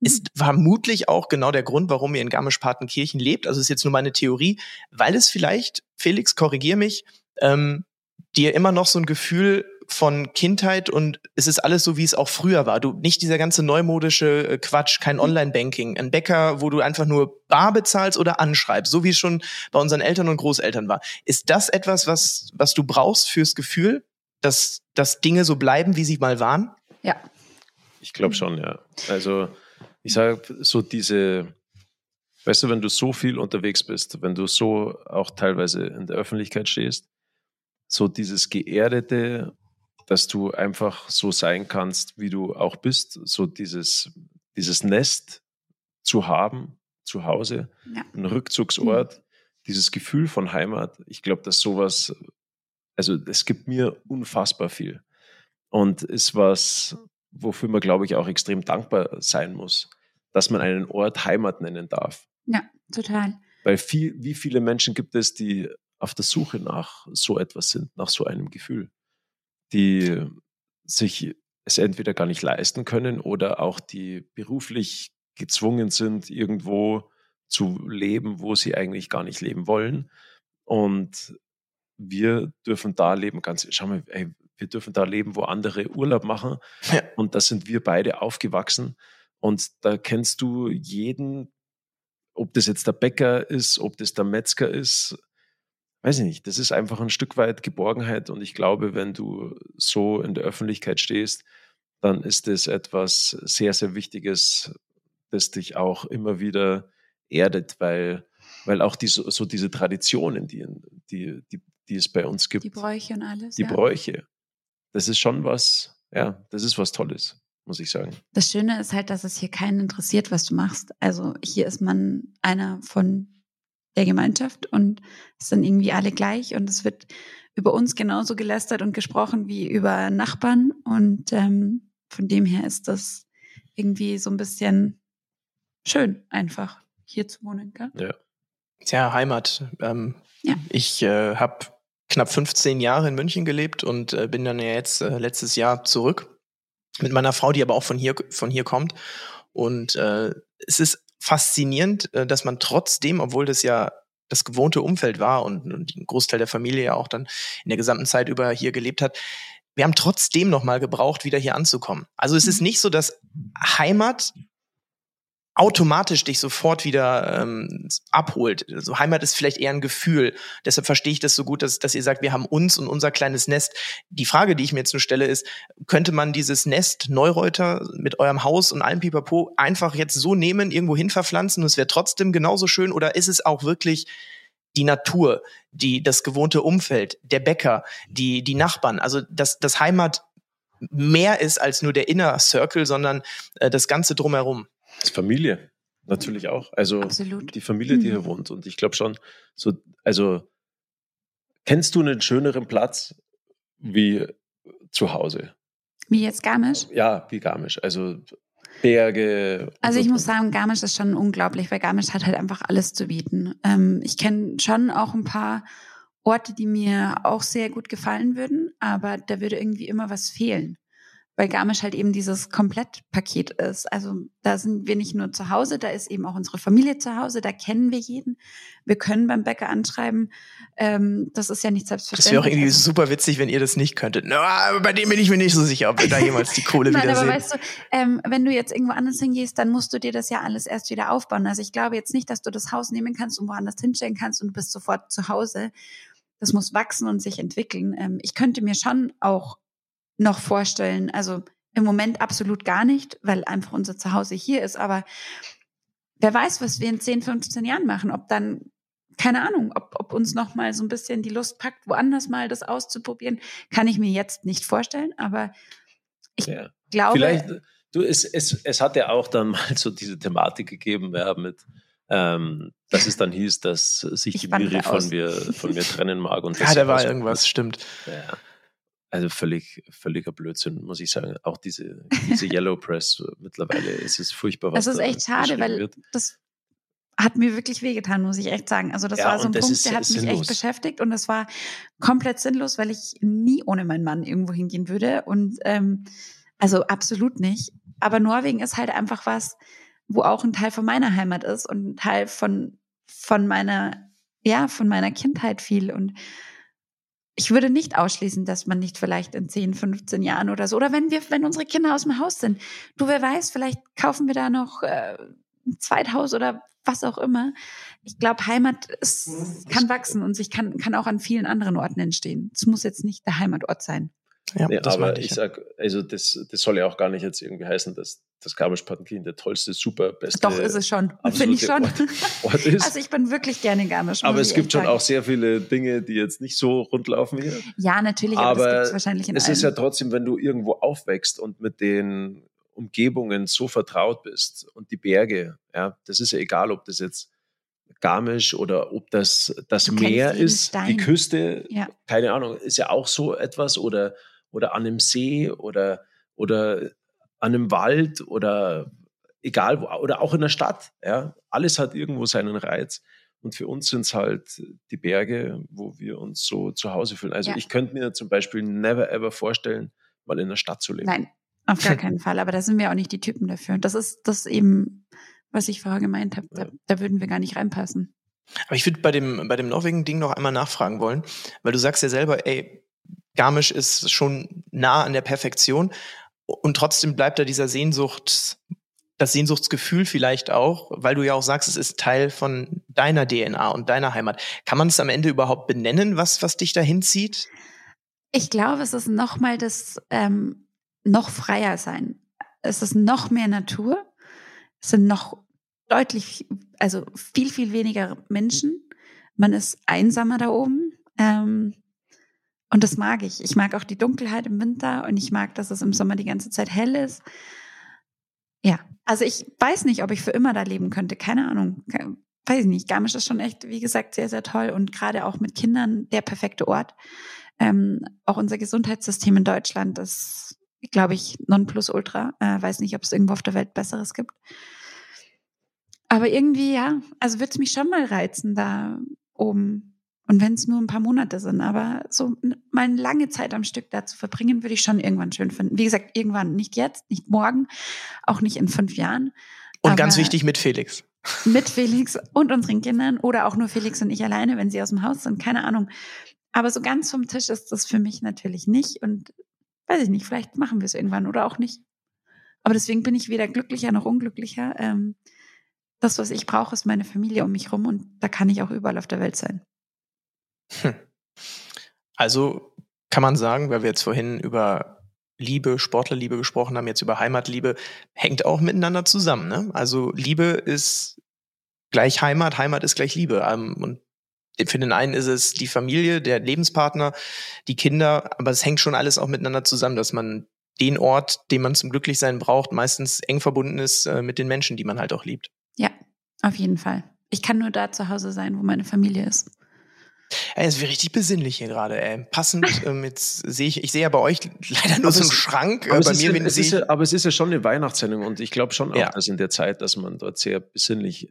ist vermutlich auch genau der Grund, warum ihr in Garmisch-Partenkirchen lebt. Also ist jetzt nur meine Theorie, weil es vielleicht, Felix, korrigier mich, ähm, dir immer noch so ein Gefühl von Kindheit und es ist alles so, wie es auch früher war. Du nicht dieser ganze neumodische äh, Quatsch, kein Online-Banking, ein Bäcker, wo du einfach nur bar bezahlst oder anschreibst, so wie es schon bei unseren Eltern und Großeltern war. Ist das etwas, was, was du brauchst fürs Gefühl, dass, dass Dinge so bleiben, wie sie mal waren? ja. Ich glaube schon, ja. Also ich sage so diese, weißt du, wenn du so viel unterwegs bist, wenn du so auch teilweise in der Öffentlichkeit stehst, so dieses Geerdete, dass du einfach so sein kannst, wie du auch bist, so dieses, dieses Nest zu haben, zu Hause, Ja. ein Rückzugsort, dieses Gefühl von Heimat, ich glaube, dass sowas, also es gibt mir unfassbar viel und ist was, wofür man, glaube ich, auch extrem dankbar sein muss, dass man einen Ort Heimat nennen darf. Ja, total. Weil viel, wie viele Menschen gibt es, die auf der Suche nach so etwas sind, nach so einem Gefühl, die sich es entweder gar nicht leisten können oder auch die beruflich gezwungen sind, irgendwo zu leben, wo sie eigentlich gar nicht leben wollen. Und wir dürfen da leben, ganz, schau mal, ey, wir dürfen da leben, wo andere Urlaub machen. Ja. Und da sind wir beide aufgewachsen. Und da kennst du jeden, ob das jetzt der Bäcker ist, ob das der Metzger ist, weiß ich nicht. Das ist einfach ein Stück weit Geborgenheit. Und ich glaube, wenn du so in der Öffentlichkeit stehst, dann ist das etwas sehr, sehr Wichtiges, das dich auch immer wieder erdet, weil, weil auch diese, so diese Traditionen, die, die, die, die es bei uns gibt, Die Bräuche und alles. die ja. Bräuche, das ist schon was, ja, das ist was Tolles, muss ich sagen. Das Schöne ist halt, dass es hier keinen interessiert, was du machst. Also hier ist man einer von der Gemeinschaft und es sind irgendwie alle gleich und es wird über uns genauso gelästert und gesprochen wie über Nachbarn und ähm, von dem her ist das irgendwie so ein bisschen schön einfach hier zu wohnen. Gell? Ja. Tja, Heimat. Ähm, Ja. Ich äh, habe knapp 15 Jahre in München gelebt und äh, bin dann ja jetzt äh, letztes Jahr zurück mit meiner Frau, die aber auch von hier von hier kommt. Und äh, es ist faszinierend, äh, dass man trotzdem, obwohl das ja das gewohnte Umfeld war und, und ein Großteil der Familie ja auch dann in der gesamten Zeit über hier gelebt hat, wir haben trotzdem noch mal gebraucht, wieder hier anzukommen. Also es ist nicht so, dass Heimat automatisch dich sofort wieder ähm, abholt. Also Heimat ist vielleicht eher ein Gefühl. Deshalb verstehe ich das so gut, dass, dass ihr sagt, wir haben uns und unser kleines Nest. Die Frage, die ich mir jetzt nur stelle, ist, könnte man dieses Nest Neureuter mit eurem Haus und allem Pipapo einfach jetzt so nehmen, irgendwo hin verpflanzen und es wäre trotzdem genauso schön? Oder ist es auch wirklich die Natur, die, das gewohnte Umfeld, der Bäcker, die, die Nachbarn? Also, dass das Heimat mehr ist als nur der Inner Circle, sondern äh, das Ganze drumherum. Ist Familie. natürlich auch. Also Absolut. die Familie, die hier Mhm. wohnt. Und ich glaube schon, so, also kennst du einen schöneren Platz wie zu Hause? Wie jetzt Garmisch? Ja, wie Garmisch. Also Berge. Also ich so. muss sagen, Garmisch ist schon unglaublich, weil Garmisch hat halt einfach alles zu bieten. Ähm, ich kenne schon auch ein paar Orte, die mir auch sehr gut gefallen würden, aber da würde irgendwie immer was fehlen. Weil Garmisch halt eben dieses Komplettpaket ist. Also da sind wir nicht nur zu Hause, da ist eben auch unsere Familie zu Hause, da kennen wir jeden. Wir können beim Bäcker anschreiben. Ähm, das ist ja nicht selbstverständlich. Das wäre auch irgendwie super witzig, wenn ihr das nicht könntet. Na, aber bei dem bin ich mir nicht so sicher, ob wir da jemals die Kohle Nein, aber wiedersehen. weißt du, ähm, wenn du jetzt irgendwo anders hingehst, dann musst du dir das ja alles erst wieder aufbauen. Also ich glaube jetzt nicht, dass du das Haus nehmen kannst und woanders hinstellen kannst und du bist sofort zu Hause. Das muss wachsen und sich entwickeln. Ähm, ich könnte mir schon auch noch vorstellen, also im Moment absolut gar nicht, weil einfach unser Zuhause hier ist, aber wer weiß, was wir in 10, 15 Jahren machen, ob dann keine Ahnung, ob, ob uns noch mal so ein bisschen die Lust packt, woanders mal das auszuprobieren, kann ich mir jetzt nicht vorstellen, aber ich Ja. glaube, Vielleicht, du, es, es, es hat ja auch dann mal so diese Thematik gegeben, ja, mit, ähm, dass es dann hieß, dass sich Ich die Miri von mir, von mir trennen mag. Und ja, da war irgendwas, stimmt. Ja. Also völlig, völliger Blödsinn, muss ich sagen. Auch diese, diese Yellow Press, mittlerweile ist es furchtbar, was Das ist echt schade, weil wird. das hat mir wirklich wehgetan, muss ich echt sagen. Also das Ja, war so ein Punkt, ist der hat mich sinnlos. echt beschäftigt und das war komplett sinnlos, weil ich nie ohne meinen Mann irgendwo hingehen würde. Und ähm, also absolut nicht. Aber Norwegen ist halt einfach was, wo auch ein Teil von meiner Heimat ist und ein Teil von, von meiner, ja, von meiner Kindheit viel. Und ich würde nicht ausschließen, dass man nicht vielleicht in 10, 15 Jahren oder so, oder wenn wir, wenn unsere Kinder aus dem Haus sind, du, wer weiß, vielleicht kaufen wir da noch äh, ein Zweithaus oder was auch immer. Ich glaube, Heimat ist, kann wachsen und sich kann, kann auch an vielen anderen Orten entstehen. Es muss jetzt nicht der Heimatort sein. Ja, Nee, das aber ich, ich. ja. sag, also das, das soll ja auch gar nicht jetzt irgendwie heißen, dass das Garmisch-Partenkirchen der tollste, super, beste Doch, ist es schon. Finde ich schon. absolute Ort ist. Also ich bin wirklich gerne in Garmisch. aber es gibt schon sagen. auch sehr viele Dinge, die jetzt nicht so rund laufen hier. Ja, natürlich, aber, aber das gibt es wahrscheinlich in Es allen. ist ja trotzdem, wenn du irgendwo aufwächst und mit den Umgebungen so vertraut bist und die Berge, ja, das ist ja egal, ob das jetzt Garmisch oder ob das das Du Meer ist, Stein. die Küste, Ja. keine Ahnung, ist ja auch so etwas oder, oder an einem See oder, oder an einem Wald oder egal wo, oder auch in der Stadt, ja, alles hat irgendwo seinen Reiz. Und für uns sind es halt die Berge, wo wir uns so zu Hause fühlen. Also Ja. ich könnte mir zum Beispiel never ever vorstellen, mal in der Stadt zu leben. Nein, auf gar keinen Fall. Aber da sind wir auch nicht die Typen dafür. Das ist das eben, was ich vorher gemeint habe. Da, Ja. da würden wir gar nicht reinpassen. Aber ich würde bei dem, bei dem Norwegen-Ding noch einmal nachfragen wollen, weil du sagst ja selber, ey, Garmisch ist schon nah an der Perfektion und trotzdem bleibt da dieser Sehnsucht, das Sehnsuchtsgefühl vielleicht auch, weil du ja auch sagst, es ist Teil von deiner DNA und deiner Heimat. Kann man es am Ende überhaupt benennen, was, was dich dahin zieht? Ich glaube, es ist nochmal das ähm, noch freier sein. Es ist noch mehr Natur. Es sind noch deutlich, also viel, viel weniger Menschen. Man ist einsamer da oben. Ähm, und das mag ich. Ich mag auch die Dunkelheit im Winter und ich mag, dass es im Sommer die ganze Zeit hell ist. Ja, also ich weiß nicht, ob ich für immer da leben könnte. Keine Ahnung. Weiß ich nicht. Garmisch ist schon echt, wie gesagt, sehr, sehr toll und gerade auch mit Kindern der perfekte Ort. Ähm, auch unser Gesundheitssystem in Deutschland ist, glaube ich, nonplusultra. Äh, weiß nicht, ob es irgendwo auf der Welt Besseres gibt. Aber irgendwie, ja, also würde es mich schon mal reizen, da oben. Und wenn es nur ein paar Monate sind, aber so mal eine lange Zeit am Stück da zu verbringen, würde ich schon irgendwann schön finden. Wie gesagt, irgendwann, nicht jetzt, nicht morgen, auch nicht in fünf Jahren. Und ganz wichtig mit Felix. mit Felix und unseren Kindern oder auch nur Felix und ich alleine, wenn sie aus dem Haus sind, keine Ahnung. Aber so ganz vom Tisch ist das für mich natürlich nicht und weiß ich nicht, vielleicht machen wir es irgendwann oder auch nicht. Aber deswegen bin ich weder glücklicher noch unglücklicher. Ähm, das, was ich brauche, ist meine Familie um mich rum und da kann ich auch überall auf der Welt sein. Also kann man sagen, weil wir jetzt vorhin über Liebe, Sportlerliebe gesprochen haben, jetzt über Heimatliebe, hängt auch miteinander zusammen. Ne? Also Liebe ist gleich Heimat, Heimat ist gleich Liebe. Ähm, Und für den einen ist es die Familie, der Lebenspartner, die Kinder, aber es hängt schon alles auch miteinander zusammen, dass man den Ort, den man zum Glücklichsein braucht, meistens eng verbunden ist äh, mit den Menschen, die man halt auch liebt. Ja, Auf jeden Fall. Ich kann nur da zu Hause sein, wo meine Familie ist. Ey, es wird richtig besinnlich hier gerade. Ey. Passend, ähm, jetzt sehe ich, ich sehe ja bei euch leider nur Aber so einen es- Schrank. Äh, Aber, bei es ist, mir, ja, es ja, aber es ist ja schon eine Weihnachtssendung und ich glaube schon auch, Ja. dass in der Zeit, dass man dort sehr besinnlich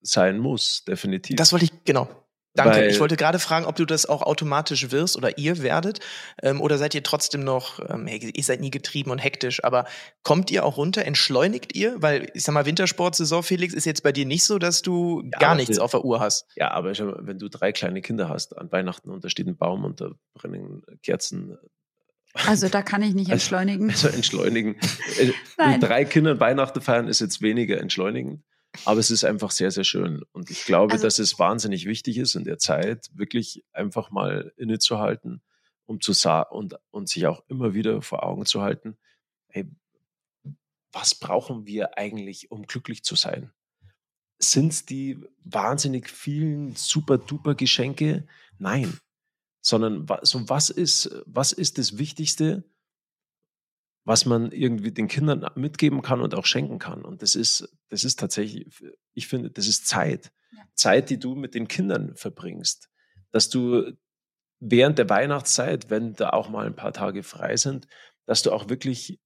sein muss, definitiv. das wollte ich, genau. Danke. Weil- ich wollte gerade fragen, ob du das auch automatisch wirst oder ihr werdet. Ähm, oder seid ihr trotzdem noch, ähm, ihr seid nie getrieben und hektisch, aber kommt ihr auch runter, entschleunigt ihr? Weil, ich sag mal, Wintersportsaison, Felix, ist jetzt bei dir nicht so, dass du Ja, gar nichts auf der Uhr hast. ja, aber mal, wenn du drei kleine Kinder hast an Weihnachten und da steht ein Baum und da brennen Kerzen, Also da kann ich nicht Also- entschleunigen. also entschleunigen. Äh, Nein. Mit drei Kindern Weihnachten feiern ist jetzt weniger entschleunigend, aber es ist einfach sehr, sehr schön. Und ich glaube, Also- dass es wahnsinnig wichtig ist in der Zeit, wirklich einfach mal innezuhalten, um zu sa und, und sich auch immer wieder vor Augen zu halten, hey, was brauchen wir eigentlich, um glücklich zu sein? Sind es die wahnsinnig vielen super duper Geschenke? Nein. Sondern so was ist, was ist das Wichtigste, was man irgendwie den Kindern mitgeben kann und auch schenken kann. Und das ist, das ist tatsächlich, ich finde, das ist Zeit. Ja. Zeit, die du mit den Kindern verbringst. Dass du während der Weihnachtszeit, wenn da auch mal ein paar Tage frei sind, dass du auch wirklich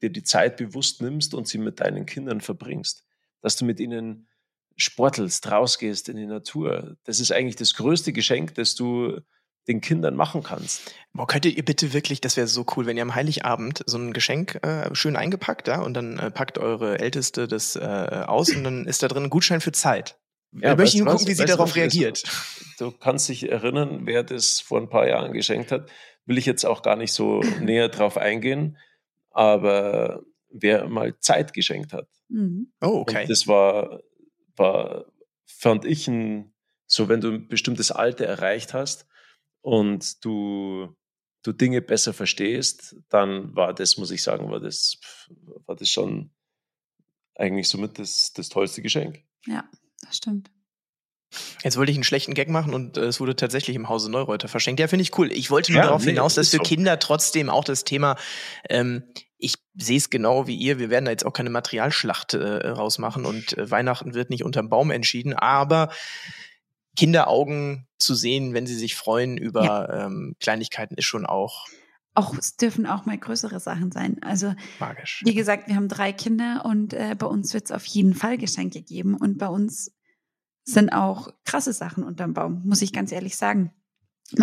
dir die Zeit bewusst nimmst und sie mit deinen Kindern verbringst. Dass du mit ihnen sportelst, rausgehst in die Natur. Das ist eigentlich das größte Geschenk, das du den Kindern machen kannst. Boah, könntet ihr bitte wirklich, das wäre so cool, wenn ihr am Heiligabend so ein Geschenk äh, schön eingepackt, ja, und dann äh, packt eure Älteste das äh, aus und dann ist da drin ein Gutschein für Zeit. Ja, da möchte ich du nur was? gucken, wie sie du darauf was? reagiert. Du kannst dich erinnern, wer das vor ein paar Jahren geschenkt hat. Will ich jetzt auch gar nicht so näher drauf eingehen, aber wer mal Zeit geschenkt hat. Mhm. Oh, okay. Und das war, war, fand ich ein, so wenn du ein bestimmtes Alter erreicht hast und du, du Dinge besser verstehst, dann war das, muss ich sagen, war das, war das schon eigentlich somit das, das tollste Geschenk. Ja, das stimmt. Jetzt wollte ich einen schlechten Gag machen und äh, es wurde tatsächlich im Hause Neureuter verschenkt. Ja, finde ich cool. Ich wollte nur Ja, darauf nee, hinaus, dass für so. Kinder trotzdem auch das Thema, ähm, ich sehe es genau wie ihr, wir werden da jetzt auch keine Materialschlacht äh, rausmachen und äh, Weihnachten wird nicht unterm Baum entschieden, aber Kinderaugen zu sehen, wenn sie sich freuen über ähm, Kleinigkeiten, ist schon auch Auch es dürfen auch mal größere Sachen sein. Also magisch. wie gesagt, wir haben drei Kinder und äh, bei uns wird es auf jeden Fall Geschenke geben und bei uns sind auch krasse Sachen unterm Baum, muss ich ganz ehrlich sagen.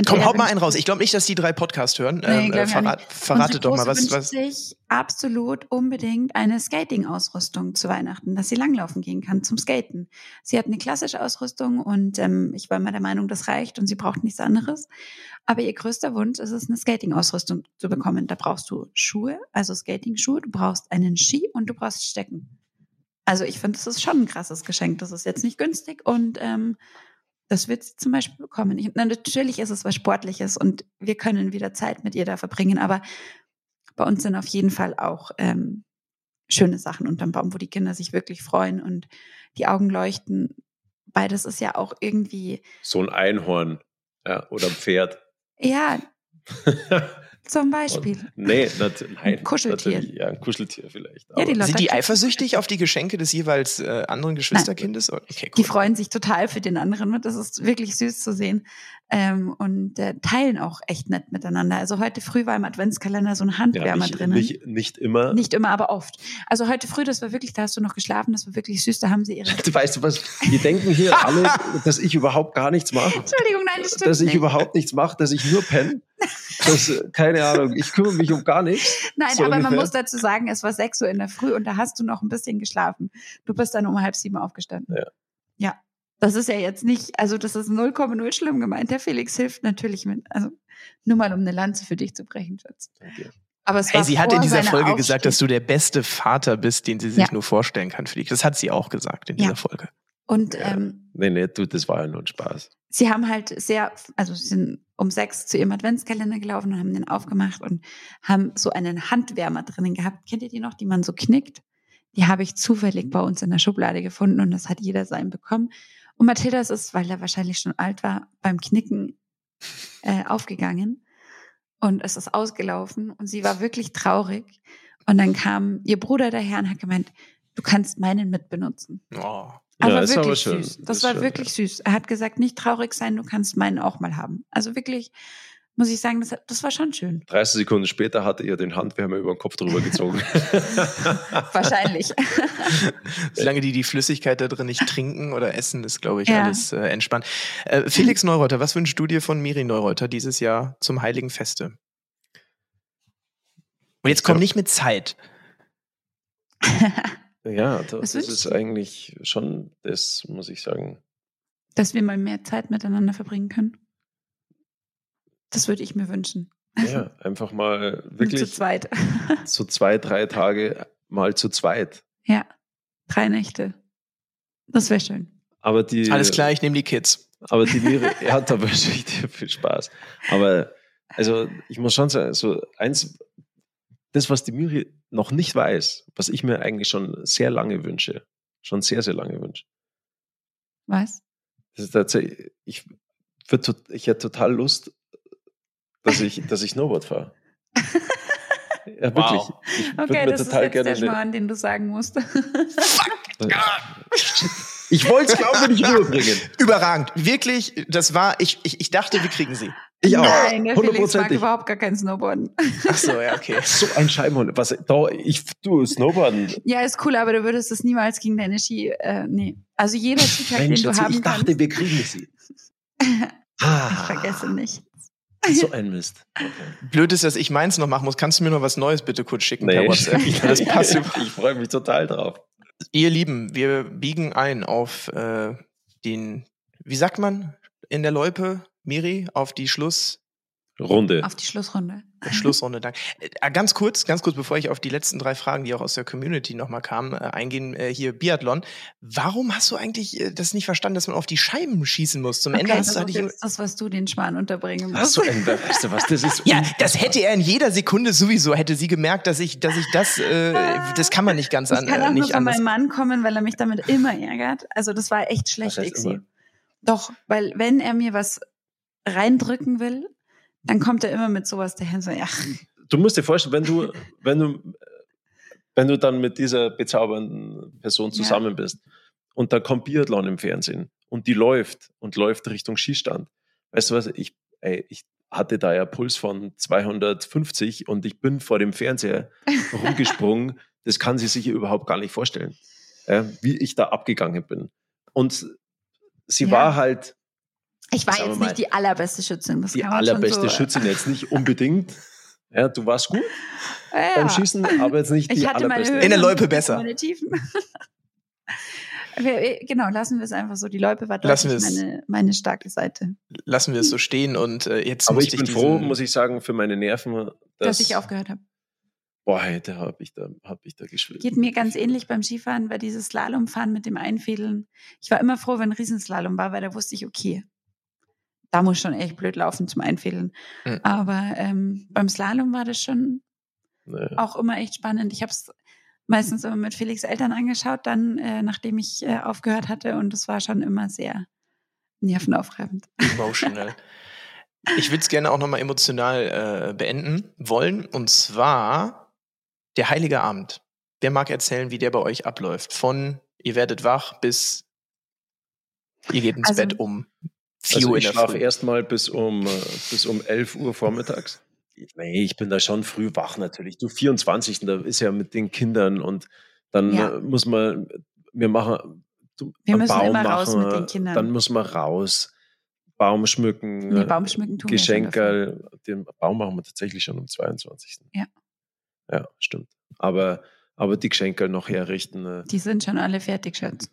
Komm, haut mal einen raus. Ich glaube nicht, dass die drei Podcast hören. Nee, ähm, äh, verrat, verrate doch mal, was, was. sich absolut unbedingt eine Skating-Ausrüstung zu Weihnachten, dass sie langlaufen gehen kann zum Skaten. Sie hat eine klassische Ausrüstung und ähm, ich war immer der Meinung, das reicht und sie braucht nichts anderes. Aber ihr größter Wunsch ist es, eine Skating-Ausrüstung zu bekommen. Da brauchst du Schuhe, also Skating-Schuhe, du brauchst einen Ski und du brauchst Stecken. Also ich finde, das ist schon ein krasses Geschenk. Das ist jetzt nicht günstig und ähm, das wird sie zum Beispiel bekommen. Ich, na, natürlich ist es was Sportliches und wir können wieder Zeit mit ihr da verbringen, aber bei uns sind auf jeden Fall auch ähm, schöne Sachen unterm Baum, wo die Kinder sich wirklich freuen und die Augen leuchten. Beides ist ja auch irgendwie, So ein Einhorn ja, oder ein Pferd. ja, zum Beispiel. nee, nat nein. Ein Kuscheltier. natürlich, Ja, ein Kuscheltier vielleicht. Ja, die Leute- Sind die eifersüchtig auf die Geschenke des jeweils äh, anderen Geschwisterkindes? Okay, Die cool. freuen sich total für den anderen. und Das ist wirklich süß zu sehen. Ähm, und äh, teilen auch echt nett miteinander. Also heute früh war im Adventskalender so ein ja, Handwärmer nicht, drinnen. nicht, nicht immer. Nicht immer, aber oft. Also heute früh, das war wirklich, da hast du noch geschlafen, das war wirklich süß, da haben sie ihre. Du weißt du was? Die denken hier alle, dass ich überhaupt gar nichts mache. Entschuldigung, nein, das stimmt Dass ich nicht. überhaupt nichts mache, dass ich nur penne. Das, äh, keine Ahnung, ich kümmere mich um gar nichts. Nein, so aber man ungefähr. muss dazu sagen, es war sechs Uhr in der Früh und da hast du noch ein bisschen geschlafen. Du bist dann um halb sieben aufgestanden. Ja. Ja. Das ist ja jetzt nicht, also das ist 0,0 schlimm gemeint. Der Felix hilft natürlich mit, also nur mal um eine Lanze für dich zu brechen, Schatz. Danke. Aber es Hey, war sie hat in dieser Folge gesagt, dass du der beste Vater bist, den sie sich Ja. nur vorstellen kann für dich. Das hat sie auch gesagt in dieser Ja. Folge. Und Ja. ähm, Nee, nee, du, das war ja nur ein Spaß. Sie haben halt sehr, also sie sind um sechs zu ihrem Adventskalender gelaufen und haben den aufgemacht und haben so einen Handwärmer drinnen gehabt. Kennt ihr die noch, die man so knickt? Die habe ich zufällig bei uns in der Schublade gefunden und das hat jeder sein bekommen. Und Mathildas ist, weil er wahrscheinlich schon alt war, beim Knicken äh, aufgegangen und es ist ausgelaufen und sie war wirklich traurig. Und dann kam ihr Bruder daher und hat gemeint, du kannst meinen mitbenutzen. Oh. Aber Ja, ist wirklich aber schön. süß. Das, ist war schön, wirklich süß. Er hat gesagt, nicht traurig sein, du kannst meinen auch mal haben. Also wirklich, muss ich sagen, das, das war schon schön. 30 Sekunden später hatte ihr den Handwärmer über den Kopf drüber gezogen. Wahrscheinlich. Solange die die Flüssigkeit da drin nicht trinken oder essen, ist, glaube ich, Ja. alles äh, entspannt. Äh, Felix Neureuter, was wünschst du dir von Miri Neureuter dieses Jahr zum Heiligen Feste? Und jetzt komm Ja. nicht mit Zeit. ja, das, das ist du? eigentlich schon das, muss ich sagen. Dass wir mal mehr Zeit miteinander verbringen können. Das würde ich mir wünschen. Ja, einfach mal wirklich Zu zweit. so zwei, drei Tage mal zu zweit. ja. Drei Nächte. Das wäre schön. Aber die, Alles klar, ich nehme die Kids. Aber die Miri, ja, da wünsche ich dir viel Spaß. Aber also ich muss schon sagen, so eins, das, was die Miri noch nicht weiß, was ich mir eigentlich schon sehr lange wünsche, schon sehr, sehr lange wünsche, Was? das ist tatsächlich, ich, tot- ich hätte total Lust, dass ich, dass ich Snowboard fahre. Ja, wirklich. Wow. Ich Okay, mir das ist total jetzt der gerne eine- Schmarrn, den du sagen musst. Ich wollte es, glaube ich, nicht rüberbringen. Überragend. Wirklich, das war, ich, ich, ich dachte, wir kriegen sie. Ich auch. Nein, der Felix mag überhaupt gar kein Snowboarden. Ach so, ja, okay. So ein Scheibenhund. Was, da, ich, du, Snowboarden. Ja, ist cool, aber du würdest es niemals gegen deine Ski, äh, nee. Also jeder Skitag, Mensch, den du haben ich dachte, kannst, wir kriegen sie. Ah, ich vergesse nicht. So ein Mist. Okay. Blöd ist, dass ich meins noch machen muss. Kannst du mir noch was Neues bitte kurz schicken Nee, per WhatsApp? Das passt ich freue mich total drauf. Ihr Lieben, wir biegen ein auf äh, den, wie sagt man in der Loipe, Miri, auf die Schluss, Runde. Auf die Schlussrunde. Schlussrunde. Dank. Äh, ganz kurz, ganz kurz, bevor ich auf die letzten drei Fragen, die auch aus der Community nochmal kamen, äh, eingehen, äh, hier Biathlon. Warum hast du eigentlich äh, das nicht verstanden, dass man auf die Scheiben schießen muss? Zum Ende Okay, hast das du ist eigentlich immer, jetzt das, was du den Schmarrn unterbringen musst. so ein, weißt du was, das ist. ja, das hätte er in jeder Sekunde sowieso, hätte sie gemerkt, dass ich, dass ich das, äh, das kann man nicht ganz Ich an, kann äh, auch nur nicht von anders. meinem Mann kommen, weil er mich damit immer ärgert. Also das war echt schlecht, heißt Ixi. Doch, weil wenn er mir was reindrücken will, dann kommt er immer mit sowas daher so, ja, Du musst dir vorstellen, wenn du, wenn du, wenn du dann mit dieser bezaubernden Person zusammen bist und da kommt Biathlon im Fernsehen und die läuft und läuft Richtung Skistand. Weißt du was? Ich, ey, ich hatte da ja Puls von 250 und ich bin vor dem Fernseher rumgesprungen. Das kann sie sich überhaupt gar nicht vorstellen, wie ich da abgegangen bin. Und sie Ja. war halt ich war jetzt mal, nicht die allerbeste Schützin. Das die allerbeste so, Schützin jetzt nicht unbedingt. Ja, du warst gut Ja, beim Schießen, aber jetzt nicht die Ich hatte meine allerbeste. Höhen In der Loipe besser. Meine Tiefen. Wir- Genau, lassen wir es einfach so. Die Loipe war deutlich meine, meine starke Seite. Lassen wir es so stehen und äh, jetzt Aber ich bin froh, muss ich sagen, für meine Nerven, dass, Dass ich aufgehört habe. Boah, heute habe ich da, hab ich da geschwitzt. Geht mir ganz ähnlich beim Skifahren, weil dieses Slalomfahren mit dem Einfädeln. Ich war immer froh, wenn Riesenslalom war, weil da wusste ich, okay, da muss schon echt blöd laufen zum Einfädeln. Mhm. Aber ähm, beim Slalom war das schon Nee. auch immer echt spannend. Ich habe es meistens immer mit Felix Eltern angeschaut, dann, äh, nachdem ich äh, aufgehört hatte. Und es war schon immer sehr nervenaufreibend. Emotional. Ich würde es gerne auch nochmal emotional äh, beenden wollen. Und zwar der Heilige Abend. Wer mag erzählen, wie der bei euch abläuft? Von ihr werdet wach bis ihr geht ins Also- Bett um 4 Also ich schlafe erstmal bis um, äh, bis um 11 Uhr vormittags. Nee, ich bin da schon früh wach natürlich. Du 24. Da ist ja mit den Kindern und dann Ja. äh, muss man, wir machen, du, Wir müssen Baum immer raus machen, mit den Kindern. Dann muss man raus, Baum schmücken, Nee, äh, Baumschmücken tun wir schon davor. Geschenke. Den Baum machen wir tatsächlich schon am 22. Ja. Ja, stimmt. Aber, aber die Geschenke noch herrichten. Die sind schon alle fertig, Schatz.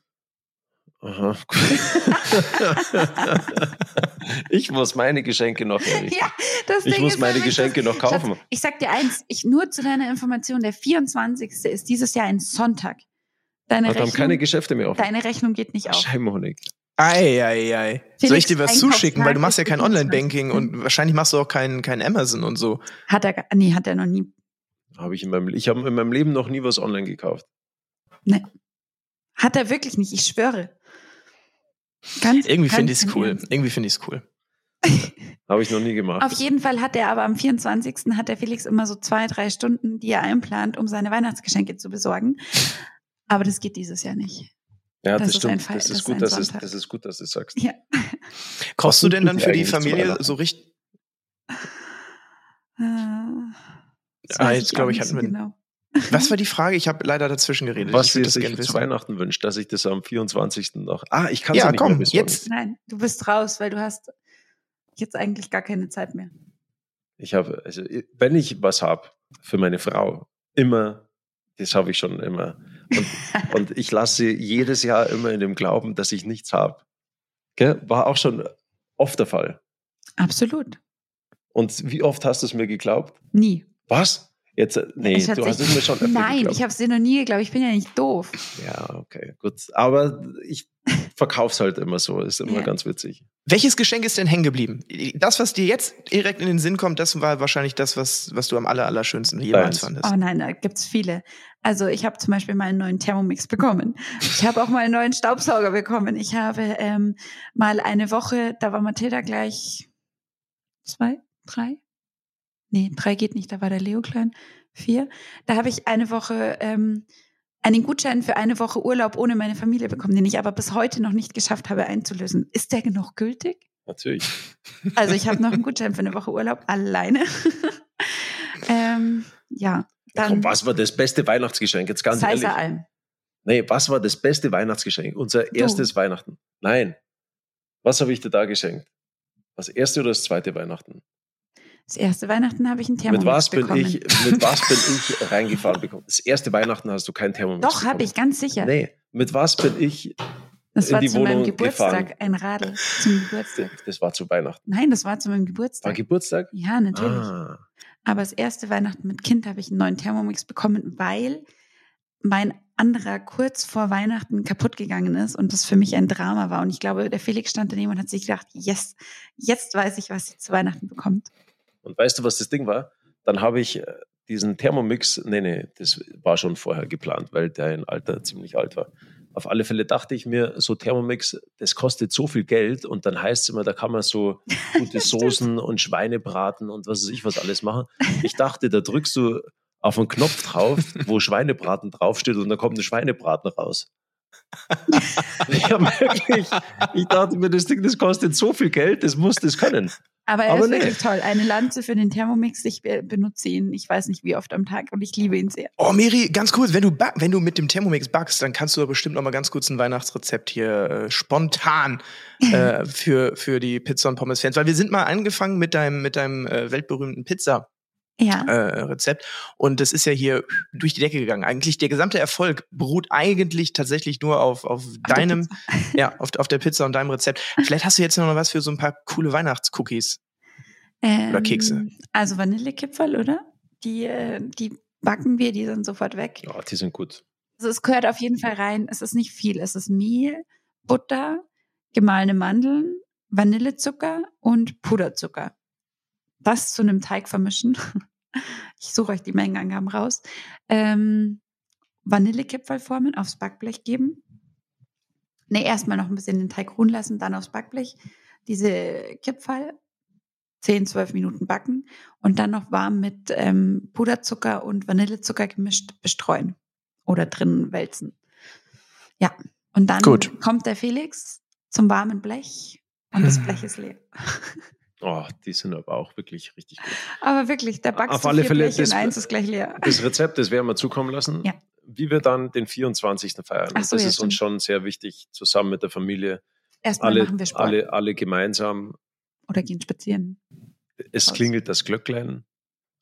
Aha. ich muss meine Geschenke noch herrichten. Ja, das Ich Ding muss ist meine Geschenke dass- noch kaufen. Schatz, ich sag dir eins, ich nur zu deiner Information, der 24. ist dieses Jahr ein Sonntag. Deine, Rechnung, keine Geschäfte mehr offen. deine Rechnung geht nicht auf. Scheibenhonig. Ei, ei, ei. Soll ich dir was zuschicken? Weil du machst ja kein Online-Banking 25.. und wahrscheinlich machst du auch kein, kein Amazon und so. Hat er, gar- nee, hat er noch nie. Habe ich in meinem, ich habe in meinem Leben noch nie was online gekauft. Hat er wirklich nicht, ich schwöre. Ganz, Irgendwie finde ich es cool. Irgendwie finde ich es cool. Habe ich noch nie gemacht. Auf jeden Fall hat er aber am 24. hat der Felix immer so zwei, drei Stunden, die er einplant, um seine Weihnachtsgeschenke zu besorgen. Aber das geht dieses Jahr nicht. Ja, Das das, stimmt. Das, das ist ist gut, dass es, das ist gut, dass du es sagst. Ja. Kochst du denn dann für die Familie so richtig? Äh, das Ah, jetzt auch glaub ich, hatten wir- genau. Was war die Frage? Ich habe leider dazwischen geredet. Was ich sie sich zu. Weihnachten wünscht, dass ich das am 24. noch. Ah, ich kann Ja, ja nicht komm, mehr besorgen. jetzt. Nein, du bist raus, weil du hast jetzt eigentlich gar keine Zeit mehr. Ich habe, also wenn ich was habe für meine Frau, immer, das habe ich schon immer. Und, und ich lasse sie jedes Jahr immer in dem Glauben, dass ich nichts habe. War auch schon oft der Fall. Absolut. Und wie oft hast du es mir geglaubt? Nie. Was? Jetzt, äh, nee, du hast es mir schon öfter Nein, geglaubt. ich habe es dir noch nie geglaubt. Ich bin ja nicht doof. Ja, okay, gut. Aber ich verkauf's halt immer so. Ist immer Ja. ganz witzig. Welches Geschenk ist denn hängen geblieben? Das, was dir jetzt direkt in den Sinn kommt, das war wahrscheinlich das, was, was du am aller, allerschönsten jemals Deins. fandest. Oh nein, da gibt's viele. Also ich habe zum Beispiel mal einen neuen Thermomix bekommen. Ich habe auch mal einen neuen Staubsauger bekommen. Ich habe ähm, mal eine Woche, da war Mathilda gleich zwei, drei? Nee, drei geht nicht, da war der Leo klein. Vier. Da habe ich eine Woche ähm, einen Gutschein für eine Woche Urlaub ohne meine Familie bekommen, den ich aber bis heute noch nicht geschafft habe einzulösen. Ist der noch gültig? Natürlich. Also ich habe noch einen Gutschein für eine Woche Urlaub alleine. ähm, ja, dann Komm, was war das beste Weihnachtsgeschenk? Jetzt ganz ehrlich. Seiser Alm. Nee, was war das beste Weihnachtsgeschenk? Unser erstes Weihnachten. Nein. Was habe ich dir da geschenkt? Das erste oder das zweite Weihnachten? Das erste Weihnachten habe ich einen Thermomix mit was bin bekommen. ich, mit was bin ich reingefahren bekommen? Das erste Weihnachten hast du kein Thermomix Doch, habe ich, ganz sicher. Nee, mit was bin ich? das in war die zu meinem Wohnung Geburtstag, gefahren. ein Radl zum Geburtstag. Das war zu Weihnachten. Nein, das war zu meinem War Geburtstag. Geburtstag? ja, natürlich. Ah, Aber das erste Weihnachten mit Kind habe ich einen neuen Thermomix bekommen, weil mein anderer kurz vor Weihnachten kaputt gegangen ist und das für mich ein Drama war. Und ich glaube, der Felix stand daneben und hat sich gedacht, yes, jetzt weiß ich, was sie zu Weihnachten bekommt. Und weißt du, was das Ding war? Dann habe ich äh, diesen Thermomix, nee, nee, das war schon vorher geplant, weil der in Alter ziemlich alt war. Auf alle Fälle dachte ich mir, so Thermomix, das kostet so viel Geld und dann heißt es immer, da kann man so gute Soßen und Schweinebraten und was weiß ich was alles machen. Ich dachte, da drückst du auf einen Knopf drauf, wo Schweinebraten draufsteht und dann kommt ein Schweinebraten raus. ja, wirklich. Ich dachte mir, das Ding, das kostet so viel Geld, das muss das können. Aber er Aber ist nee. wirklich toll. Eine Lanze für den Thermomix. Ich be- benutze ihn, ich weiß nicht wie oft am Tag und ich liebe ihn sehr. Oh, Miri, ganz kurz, wenn du, wenn du mit dem Thermomix backst, dann kannst du doch bestimmt noch mal ganz kurz ein Weihnachtsrezept hier äh, spontan äh, für, für die Pizza- und Pommes-Fans. Weil wir sind mal angefangen mit deinem, mit deinem äh, weltberühmten Pizza. Ja. äh, Rezept. Und das ist ja hier durch die Decke gegangen. Eigentlich der gesamte Erfolg beruht eigentlich tatsächlich nur auf, auf, der deinem, ja, auf, auf der Pizza und deinem Rezept. Vielleicht hast du jetzt noch was für so ein paar coole Weihnachtscookies. Ähm, Oder Kekse. Also Vanillekipferl, oder? Die, äh, die backen wir, die sind sofort weg. Ja, die sind gut. Also es gehört auf jeden Fall rein. Es ist nicht viel. Es ist Mehl, Butter, gemahlene Mandeln, Vanillezucker und Puderzucker. Das zu einem Teig vermischen. Ich suche euch die Mengenangaben raus. Ähm, Vanillekipferl formen, aufs Backblech geben. Ne, erstmal noch ein bisschen den Teig ruhen lassen, dann aufs Backblech. Diese Kipferl 10, 12 Minuten backen und dann noch warm mit ähm, Puderzucker und Vanillezucker gemischt bestreuen oder drin wälzen. Ja, und dann Gut. kommt der Felix zum warmen Blech und das Blech ist leer. Oh, die sind aber auch wirklich richtig gut. Aber wirklich, der backst Auf du alle vier Fälle, das- eins ist gleich leer. Das Rezept, das werden wir zukommen lassen. Ja. Wie wir dann den 24. feiern. Ach so, das ja, ist uns schon sehr wichtig, zusammen mit der Familie. Erstmal Alle, machen wir Sport alle, alle gemeinsam. oder gehen spazieren. Es Aus. klingelt das Glöcklein.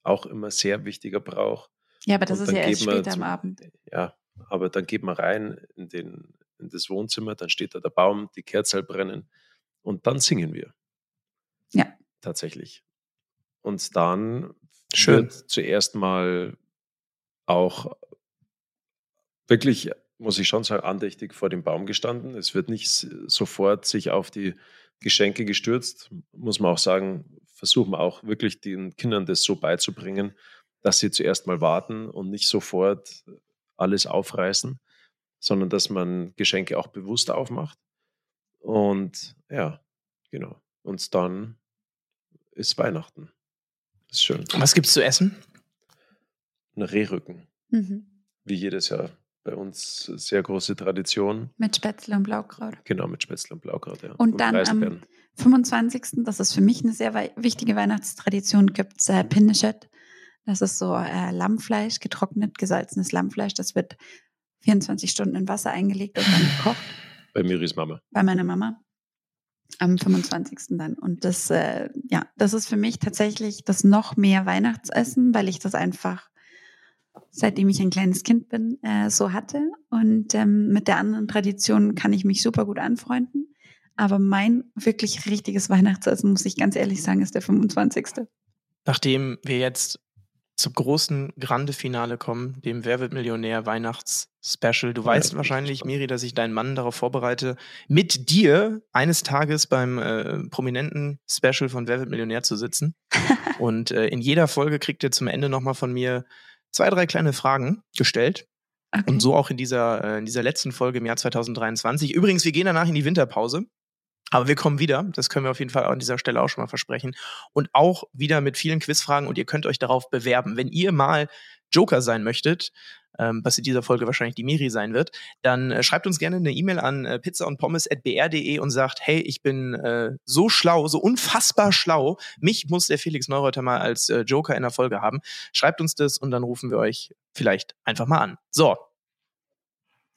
Auch immer sehr wichtiger Brauch. Ja, aber das Und ist ja erst später am zum- Abend. Ja, aber dann geht man rein in, den, in das Wohnzimmer, dann steht da der Baum, die Kerzen brennen und dann singen wir. Tatsächlich. Und dann Schön. wird zuerst mal auch wirklich, muss ich schon sagen, andächtig vor dem Baum gestanden. Es wird nicht sofort sich auf die Geschenke gestürzt. Muss man auch sagen, versuchen wir auch wirklich den Kindern das so beizubringen, dass sie zuerst mal warten und nicht sofort alles aufreißen, sondern dass man Geschenke auch bewusst aufmacht. Und ja, genau. Und dann ist Weihnachten. Ist schön. Was gibt's zu essen? Ein Rehrücken, Mhm. wie jedes Jahr. bei uns sehr große Tradition. Mit Spätzle und Blaukraut. Genau, mit Spätzle und Blaukraut. Ja. Und dann Preiselbeeren. am 25. Das ist für mich eine sehr wichtige Weihnachtstradition. Gibt's äh, Pinneschet. Das ist so äh, Lammfleisch, getrocknet, gesalzenes Lammfleisch. Das wird 24 Stunden in Wasser eingelegt und dann gekocht bei Miris Mama. bei meiner Mama. Am 25. dann. Und das, äh, ja, das ist für mich tatsächlich das noch mehr Weihnachtsessen, weil ich das einfach, seitdem ich ein kleines Kind bin, äh, so hatte. Und ähm, mit der anderen Tradition kann ich mich super gut anfreunden. Aber mein wirklich richtiges Weihnachtsessen, muss ich ganz ehrlich sagen, ist der 25. Nachdem wir jetzt zum großen Grande-Finale kommen, dem Wer wird Millionär Weihnachts-Special. Du Ja, weißt wahrscheinlich. Miri, dass ich deinen Mann darauf vorbereite, mit dir eines Tages beim äh, prominenten Special von Wer wird Millionär zu sitzen. Und äh, in jeder Folge kriegt ihr zum Ende nochmal von mir zwei, drei kleine Fragen gestellt. Okay. Und so auch in dieser, äh, in dieser letzten Folge im Jahr 2023. Übrigens, wir gehen danach in die Winterpause. Aber wir kommen wieder. Das können wir auf jeden Fall an dieser Stelle auch schon mal versprechen. Und auch wieder mit vielen Quizfragen und ihr könnt euch darauf bewerben. Wenn ihr mal Joker sein möchtet, ähm, was in dieser Folge wahrscheinlich die Miri sein wird, dann äh, schreibt uns gerne eine E-Mail an äh, pizza und pommes.br.de und sagt, hey, ich bin äh, so schlau, so unfassbar schlau. Mich muss der Felix Neureuter mal als äh, Joker in der Folge haben. Schreibt uns das und dann rufen wir euch vielleicht einfach mal an. So.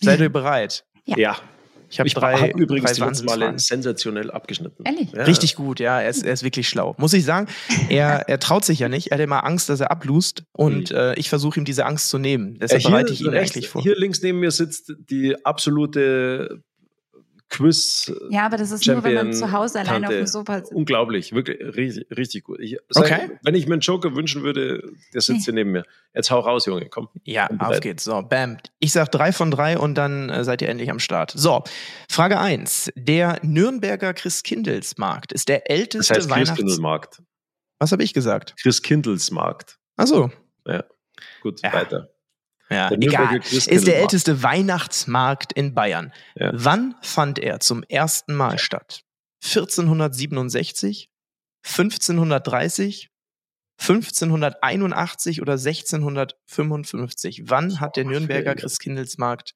Seid ihr bereit? Ja. Ja. Ich habe drei, habe übrigens drei die Male sensationell abgeschnitten. Ehrlich? Ja. Richtig gut, ja. Er ist, er ist wirklich schlau. Muss ich sagen, er, er traut sich ja nicht. Er hat immer Angst, dass er ablust. Und äh, ich versuche ihm diese Angst zu nehmen. Deshalb Äh, bereite ich ihn rechts- eigentlich vor. Hier links neben mir sitzt die absolute Quiz. Ja, aber das ist nur, wenn man Champion, zu Hause alleine auf Tante. dem Sofa sitzt. Unglaublich, wirklich richtig, richtig gut. Ich, sag, Okay. Wenn ich mir einen Joker wünschen würde, der sitzt hier neben mir. Jetzt hau raus, Junge, komm. Ja, Bin auf geht's. So, bam. Ich sag drei von drei und dann äh, seid ihr endlich am Start. So, Frage eins: Der Nürnberger Christkindlesmarkt ist der Das älteste heißt Weihnachts... Christkindlmarkt. Was habe ich gesagt? Christkindlesmarkt. Achso. Gut, Ja. weiter. Ja, Der egal. Ist der älteste Weihnachtsmarkt in Bayern. Ja. Wann fand er zum ersten Mal statt? 1467, 1530, 1581 oder 1655? Wann hat der Nürnberger. Christkindlesmarkt?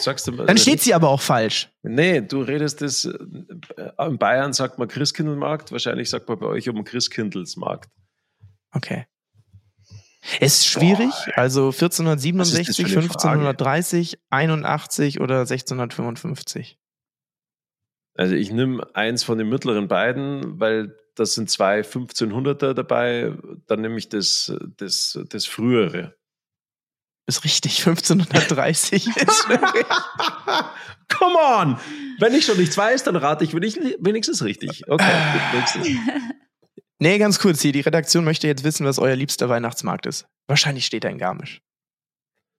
Sagst immer, Dann steht sie aber auch falsch. Nee, du redest das. äh, In Bayern sagt man Christkindlmarkt, wahrscheinlich sagt man bei euch um Christkindlesmarkt. Okay. Es ist schwierig, also ist das 1467, für eine Frage? 1530, 81 oder 1655. Also ich nehme eins von den mittleren beiden, weil das sind zwei 1500er dabei. Dann nehme ich das, das, das frühere. Ist richtig, 1530 ist wirklich. Come on! Wenn ich schon nichts weiß, dann rate ich wenigstens richtig. Okay, gut, wenigstens. Nee, ganz kurz hier. Die Redaktion möchte jetzt wissen, was euer liebster Weihnachtsmarkt ist. Wahrscheinlich steht er in Garmisch.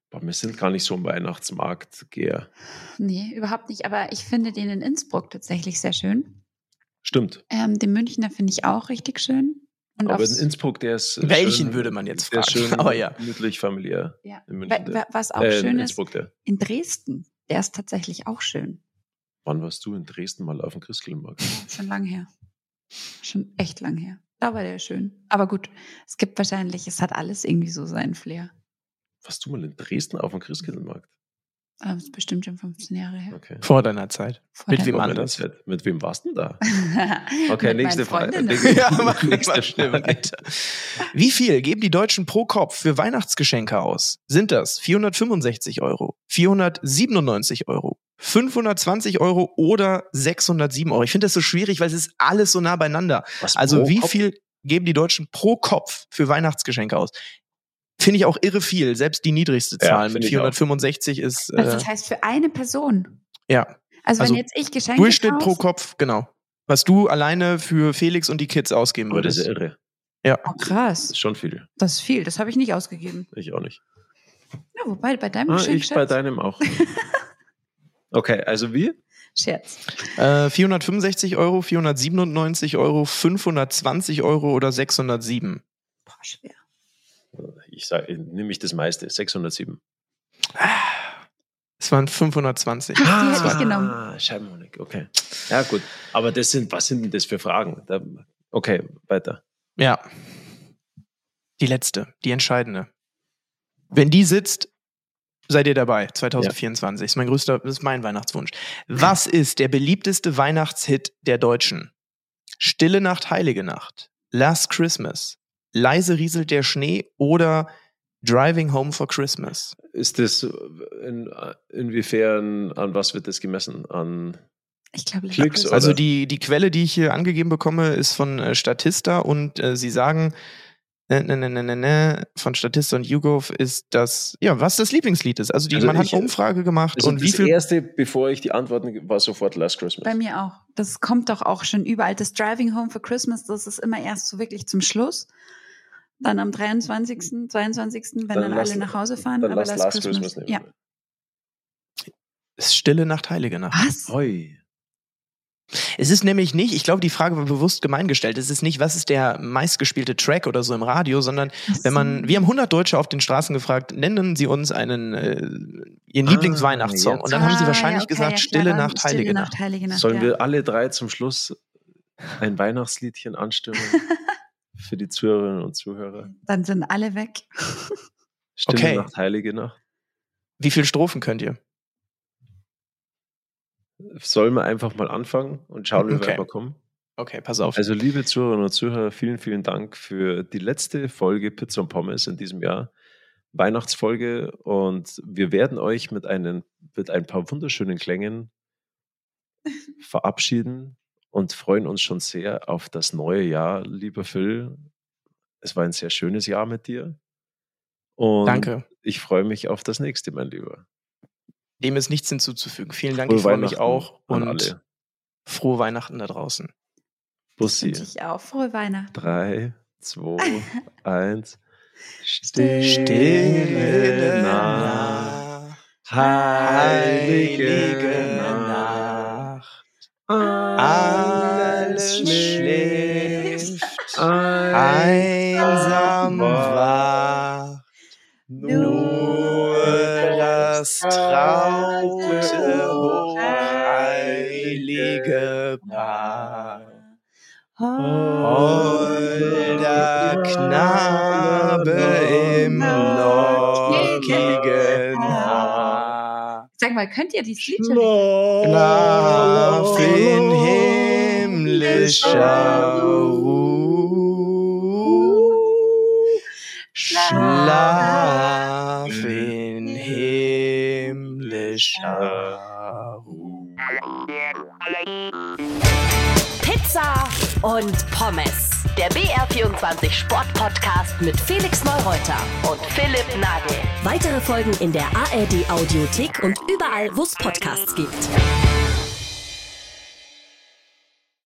Boah, wir sind gar nicht so im Weihnachtsmarkt, Geher. Nee, überhaupt nicht. Aber ich finde den in Innsbruck tatsächlich sehr schön. Stimmt. Ähm, den Münchner finde ich auch richtig schön. Und Aber in Innsbruck, der ist. Welchen schön, würde man jetzt der ist fragen? Schön Aber ja. Gemütlich, familiär. ja. in München, der- Was auch Äh, in schön ist, Innsbruck, der. in Dresden, der ist tatsächlich auch schön. Wann warst du in Dresden mal auf dem Christkindlmarkt? Schon lang her. Schon echt lang her. Da war der schön. Aber gut, es gibt wahrscheinlich, es hat alles irgendwie so seinen Flair. Warst du mal in Dresden auf dem Christkindlmarkt? Aber das ist bestimmt schon 15 Jahre her. Okay. Vor deiner Zeit. Vor Mit der- wem Zeit. Mit wem warst du denn da? Okay, nächste Frage. Ja, wir Nächste Frage. weiter. Wie viel geben die Deutschen pro Kopf für Weihnachtsgeschenke aus? Sind das 465 Euro, 497 Euro, 520 Euro oder 607 Euro? Ich finde das so schwierig, weil es ist alles so nah beieinander. Was Also wie Kopf? viel geben die Deutschen pro Kopf für Weihnachtsgeschenke aus? Finde ich auch irre viel. Selbst die niedrigste Ja, Zahl finde mit ich auch. 465 ist Also äh, das heißt für eine Person. ja Also, Also wenn jetzt ich Geschenke Durchschnitt pro Kopf, genau. Was du alleine für Felix und die Kids ausgeben Aber das ist würdest. ja irre. Ja. Oh, Das krass. ist schon viel. Das ist viel. Das habe ich nicht ausgegeben. Ich auch nicht. Ja, wobei bei deinem Ah, Geschenk, ich bei deinem auch. Okay, also wie? Scherz. Äh, 465 Euro, 497 Euro, 520 Euro oder 607? Boah, schwer. Ich sage, nehme ich das meiste. 607. Es waren 520. Ach, die hätte ich genommen. Ah, Scheibenhonig, okay. Ja, gut. Aber das sind, was sind denn das für Fragen? Da, okay, weiter. Ja. Die letzte, die entscheidende. Wenn die sitzt, seid ihr dabei. 2024 ist mein größter, das ist mein Weihnachtswunsch. Was ist der beliebteste Weihnachtshit der Deutschen? Stille Nacht, Heilige Nacht, Last Christmas, Leise rieselt der Schnee oder Driving Home for Christmas. Ist das in, inwiefern, an was wird das gemessen? An Ich glaube, Klicks Also Oder- die, die Quelle, die ich hier angegeben bekomme, ist von äh, Statista und äh, sie sagen, ne, ne, ne, ne, ne, von Statista und YouGov ist das, ja, was das Lieblingslied ist. Also, die, Also man hat ich- eine Umfrage gemacht also und wie das viel. erste, bevor ich die Antworten war sofort Last Christmas. Bei mir auch. Das kommt doch auch schon überall. Das Driving Home for Christmas, das ist immer erst so wirklich zum Schluss. Dann am 23., 22., wenn dann, lass- alle nach Hause fahren. Dann aber lass Last Christmas. nehmen. ja. ist Stille Nacht, Heilige Nacht. Was? Hoi. Es ist nämlich nicht, ich glaube, die Frage war bewusst gemein gestellt. Es ist nicht, was ist der meistgespielte Track oder so im Radio, sondern wenn man, wir haben 100 Deutsche auf den Straßen gefragt, nennen Sie uns einen, äh, Ihren Ah, Lieblingsweihnachtssong. Und dann haben sie Ah, wahrscheinlich ja, okay, gesagt, ja, Stille Nacht, Heilige Stille Nacht. Nacht, Heilige Nacht. Sollen ja. wir alle drei zum Schluss ein Weihnachtsliedchen anstimmen für die Zuhörerinnen und Zuhörer? Dann sind alle weg. Stille Okay. Nacht, Heilige Nacht. Wie viele Strophen könnt ihr? Sollen wir einfach mal anfangen und schauen, wie Okay. wir weiterkommen? Okay, pass auf. Also, liebe Zuhörerinnen und Zuhörer, vielen, vielen Dank für die letzte Folge Pizza und Pommes in diesem Jahr. Weihnachtsfolge und wir werden euch mit, einen, mit ein paar wunderschönen Klängen verabschieden und freuen uns schon sehr auf das neue Jahr, lieber Phil. Es war ein sehr schönes Jahr mit dir. Und Danke. ich freue mich auf das nächste, mein Lieber. Dem ist nichts hinzuzufügen. Vielen Dank, Frohe ich freue mich auch. Und alle. frohe Weihnachten da draußen. Bussi. Ich auch. Frohe Weihnachten. Drei, zwei, eins. Stille Nacht, Nacht, heilige Nacht, alles Holder Knabe im lockigen Haar. Sag mal, könnt ihr dieses Lied schon? Schlaf in himmlischer Ruhe. Schlaf in himmlischer Ruhe. Pizza und Pommes. Der BR24 Sport-Podcast mit Felix Neureuter und Philipp Nagel. Weitere Folgen in der ARD Audiothek und überall, wo es Podcasts gibt.